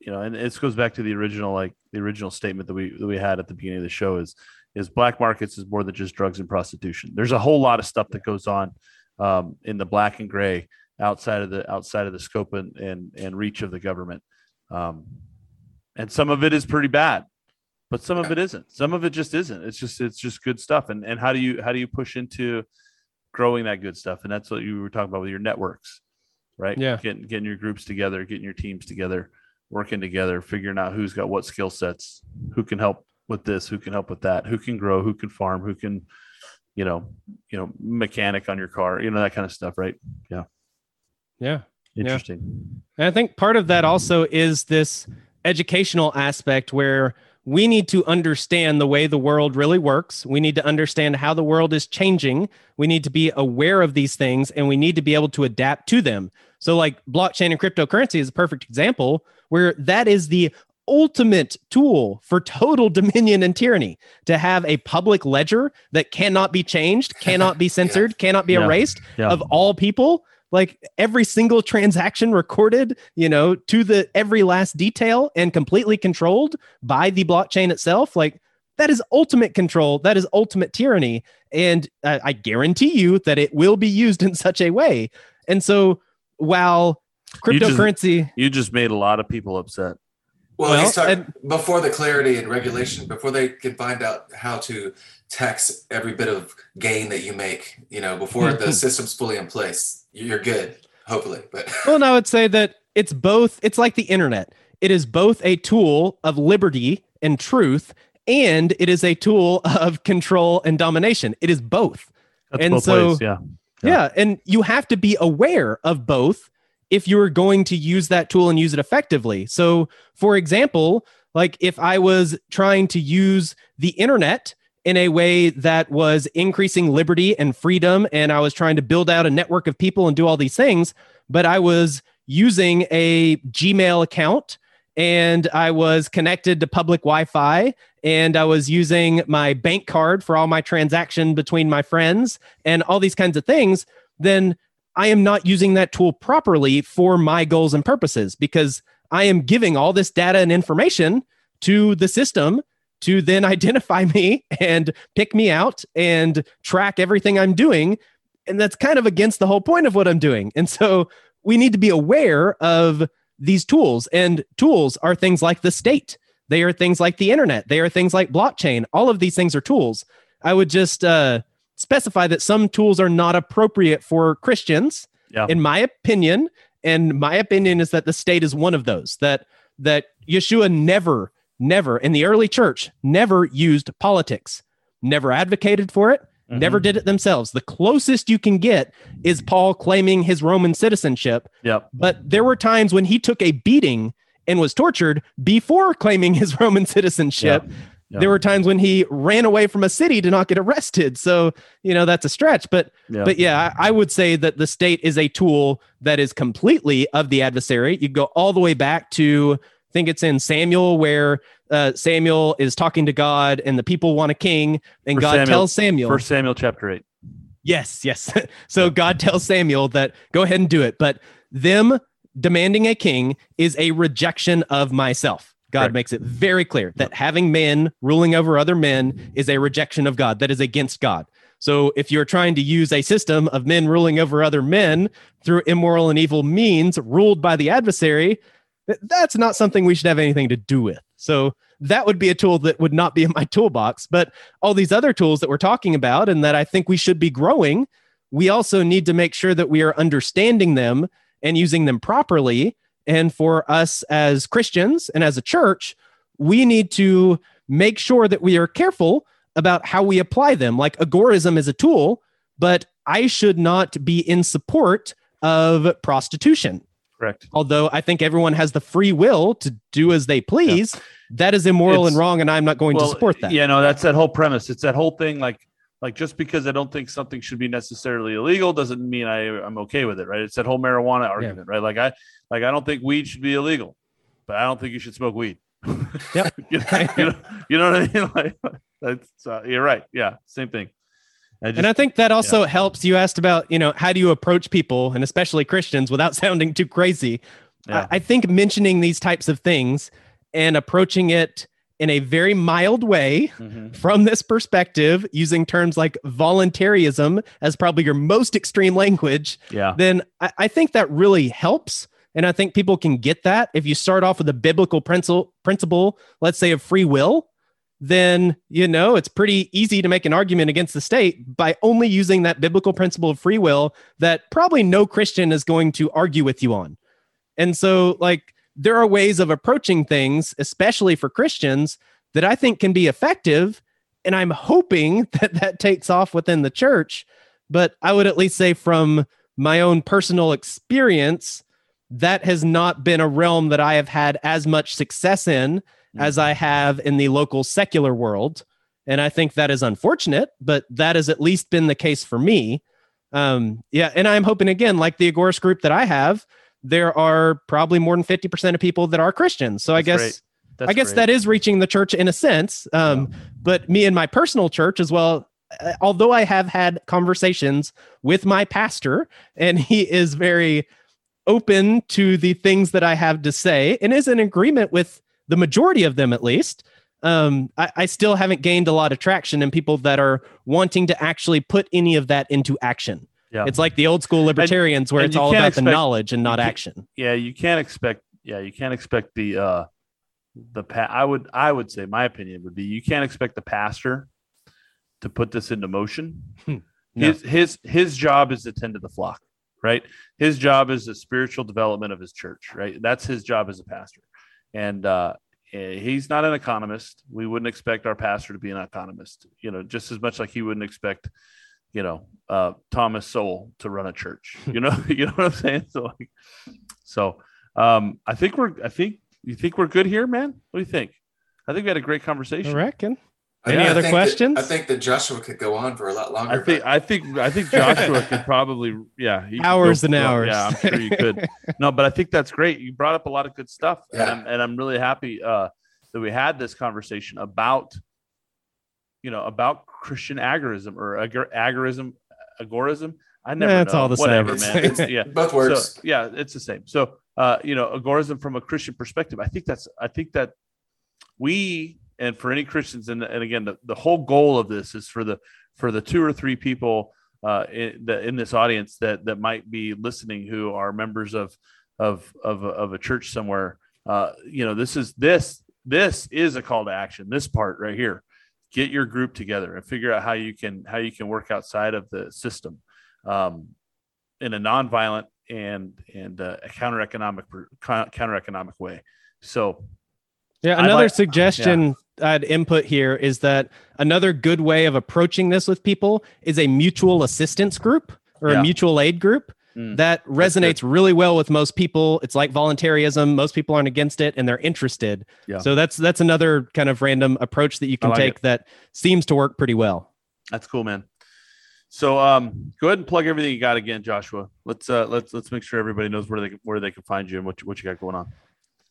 you know, and this goes back to the original, like the original statement that we that we had at the beginning of the show is, is black markets is more than just drugs and prostitution. There's a whole lot of stuff that goes on um, in the black and gray outside of the outside of the scope and and, and reach of the government, um, and some of it is pretty bad but some of it isn't. Some of it just isn't. It's just it's just good stuff. And and how do you how do you push into growing that good stuff? And that's what you were talking about with your networks right? Yeah. getting getting your groups together getting your teams together working together figuring out who's got what skill sets who can help with this who can help with that who can grow who can farm who can you know you know mechanic on your car you know that kind of stuff right Yeah. Yeah interesting And I think part of that also is this educational aspect where we need to understand the way the world really works. We need to understand how the world is changing. We need to be aware of these things and we need to be able to adapt to them. So, like blockchain and cryptocurrency is a perfect example where that is the ultimate tool for total dominion and tyranny. To have a public ledger that cannot be changed, cannot be censored, cannot be Yeah. erased Yeah. of all people. Like every single transaction recorded you know to the every last detail and completely controlled by the blockchain itself like that is ultimate control that is ultimate tyranny. And uh, i guarantee you that it will be used in such a way. And so while You just- cryptocurrency you just made a lot of people upset Well, Well, he's talking and- before the clarity and regulation, before they can find out how to tax every bit of gain that you make, you know, before the system's fully in place, you're good, hopefully. But well and i would say that it's both it's like the internet it is both a tool of liberty and truth and it is a tool of control and domination it is both that's And both so- ways yeah Yeah. Yeah. And you have to be aware of both if you're going to use that tool and use it effectively. So, for example, like if I was trying to use the internet in a way that was increasing liberty and freedom, and I was trying to build out a network of people and do all these things, but I was using a Gmail account and I was connected to public Wi Fi and I was using my bank card for all my transaction between my friends and all these kinds of things, then I am not using that tool properly for my goals and purposes because I am giving all this data and information to the system to then identify me and pick me out and track everything I'm doing. And that's kind of against the whole point of what I'm doing. And so we need to be aware of these tools, and tools are things like the state. They are things like the internet. They are things like blockchain. All of these things are tools. I would just uh, specify that some tools are not appropriate for Christians, Yeah. in my opinion. And my opinion is that the state is one of those. That that Yeshua never, never in the early church never used politics, never advocated for it, Mm-hmm. never did it themselves. The closest you can get is Paul claiming his Roman citizenship, Yep. but there were times when he took a beating and was tortured before claiming his Roman citizenship. Yeah. There were times when he ran away from a city to not get arrested. So, you know, that's a stretch. But Yeah. but yeah, I I would say that the state is a tool that is completely of the adversary. You go all the way back to I think it's in Samuel where uh, Samuel is talking to God and the people want a king, and First God Samuel- tells Samuel, First Samuel chapter eight. Yes, yes. so God tells Samuel that go ahead and do it, but them demanding a king is a rejection of myself. God Correct. makes it very clear that having men ruling over other men is a rejection of God, that is against God. So if you're trying to use a system of men ruling over other men through immoral and evil means ruled by the adversary, that's not something we should have anything to do with. So that would be a tool that would not be in my toolbox. But all these other tools that we're talking about and that I think we should be growing, we also need to make sure that we are understanding them and using them properly. And for us as Christians and as a church, we need to make sure that we are careful about how we apply them. Like agorism is a tool, but I should not be in support of prostitution. Correct. Although I think everyone has the free will to do as they please, that is immoral It's- and wrong, and I'm not going to support that. Yeah, no, that's that whole premise. It's that whole thing like like just because I don't think something should be necessarily illegal doesn't mean I I'm okay with it, right? It's that whole marijuana argument, right? Like I like I don't think weed should be illegal, but I don't think you should smoke weed. Yep. you, know, you, know, you know what I mean? Like that's uh, you're right. Yeah, same thing. I just, and I think that also helps. You asked about, you know, how do you approach people and especially Christians without sounding too crazy? Yeah. I, I think mentioning these types of things and approaching it in a very mild way Mhm. from this perspective, using terms like voluntarism as probably your most extreme language, yeah, then I, I think that really helps. And I think people can get that if you start off with a biblical principle, principle, let's say of free will, then you know it's pretty easy to make an argument against the state by only using that biblical principle of free will that probably no Christian is going to argue with you on. And so, like, there are ways of approaching things, especially for Christians, that I think can be effective. And I'm hoping that that takes off within the church. But I would at least say, from my own personal experience, that has not been a realm that I have had as much success in as I have in the local secular world. And I think that is unfortunate, but that has at least been the case for me. Um, yeah. And I'm hoping again, like the agorist group that I have, there are probably more than 50% of people that are Christians. So I guess. That's I guess great. that is reaching the church in a sense. Um, But me and my personal church as well, uh, although I have had conversations with my pastor, and he is very open to the things that I have to say and is in agreement with the majority of them, at least. Um, I, I still haven't gained a lot of traction in people that are wanting to actually put any of that into action. Yeah. It's like the old school libertarians where and it's all about expect- the knowledge and not action. yeah you can't expect yeah you can't expect the uh the pa- i would i would say my opinion would be you can't expect the pastor to put this into motion Hmm. No. his his his job is to tend to the flock right his job is the spiritual development of his church right that's his job as a pastor and uh eh, he's not an economist we wouldn't expect our pastor to be an economist you know just as much like he wouldn't expect you know uh thomas sowell to run a church you know you know what i'm saying so like so um, I think we're. I think you think we're good here, man. What do you think? I think we had a great conversation. I reckon. Any I other think that- questions? I think that Joshua could go on for a lot longer. I think. but- I think. I think Joshua could probably. Yeah, Hours go and for- hours. Yeah, I'm sure you could. No, but I think that's great. You brought up a lot of good stuff, and, I'm, and I'm really happy uh, that we had this conversation about, you know, about Christian agorism or agor- agorism, agorism. I never. Yeah, it's know. all the same. Whatever, It's- man. it's- It's- yeah. both works. So, yeah, it's the same. So, uh, you know, agorism from a Christian perspective, I think that's, I think that we, and for any Christians, and, and again, the, the whole goal of this is for the, for the two or three people uh, in, the, in this audience that, that might be listening who are members of, of, of, a- of a church somewhere. Uh, you know, this is, this, this is a call to action. This part right here, get your group together and figure out how you can, how you can work outside of the system. Um, in a nonviolent and and uh, a counter economic counter economic way. So Yeah, another like- suggestion I'd input here is that another good way of approaching this with people is a mutual assistance group or Yeah. a mutual aid group. Mm, that resonates really well with most people. It's like voluntarism. Most people aren't against it and they're interested. Yeah. So that's that's another kind of random approach that you can like take that seems to work pretty well. that's cool, man. So um, go ahead and plug everything you got again, Joshua. Let's uh, let's let's make sure everybody knows where they where they can find you and what you, what you got going on.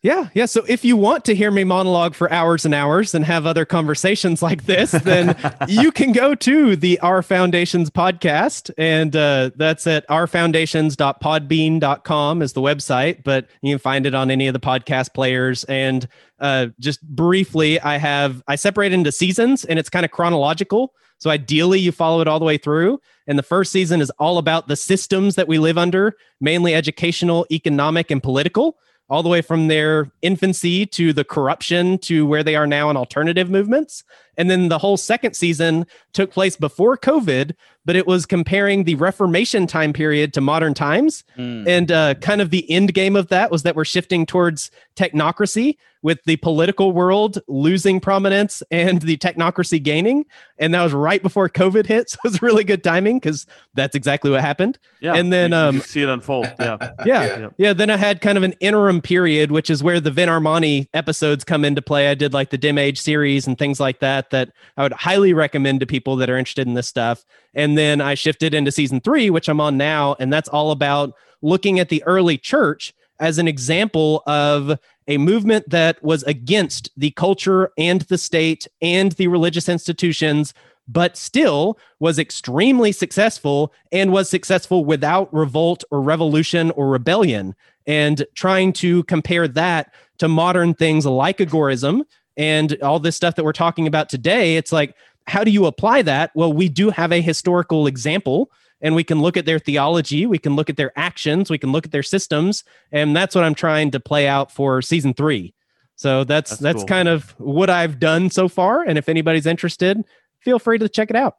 Yeah, yeah. So if you want to hear me monologue for hours and hours and have other conversations like this, then you can go to the Our Foundations podcast, and uh, that's at ourfoundations.podbean.com is the website, but you can find it on any of the podcast players. And uh, just briefly, I have I separate into seasons, and it's kind of chronological. So ideally, you follow it all the way through. And the first season is all about the systems that we live under, mainly educational, economic, and political all the way from their infancy to the corruption to where they are now in alternative movements. And then the whole second season took place before COVID, but it was comparing the Reformation time period to modern times. Mm. And uh, kind of the end game of that was that we're shifting towards technocracy with the political world losing prominence and the technocracy gaining. And that was right before COVID hit. So it was really good timing because that's exactly what happened. Yeah. And then um, see it unfold. Yeah. yeah. yeah. Yeah. Then I had kind of an interim period, which is where the Vin Armani episodes come into play. I did like the Dim Age series and things like that, that I would highly recommend to people that are interested in this stuff. And then I shifted into season three, which I'm on now. And that's all about looking at the early church as an example of a movement that was against the culture and the state and the religious institutions, but still was extremely successful and was successful without revolt or revolution or rebellion. And trying to compare that to modern things like agorism and all this stuff that we're talking about today, it's like, how do you apply that? Well, we do have a historical example and we can look at their theology, we can look at their actions, we can look at their systems, and that's what I'm trying to play out for season three. So that's that's, that's cool. kind of what I've done so far. And if anybody's interested, feel free to check it out.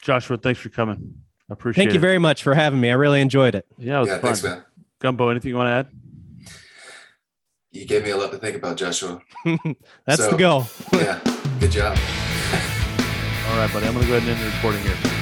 Joshua, thanks for coming. I appreciate it. Thank you very much for having me. I really enjoyed it. Yeah, it was yeah, fun. Thanks, Gumbo, anything you want to add? You gave me a lot to think about, Joshua. That's so, the goal. yeah, good job. All right, buddy. I'm going to go ahead and end the recording here.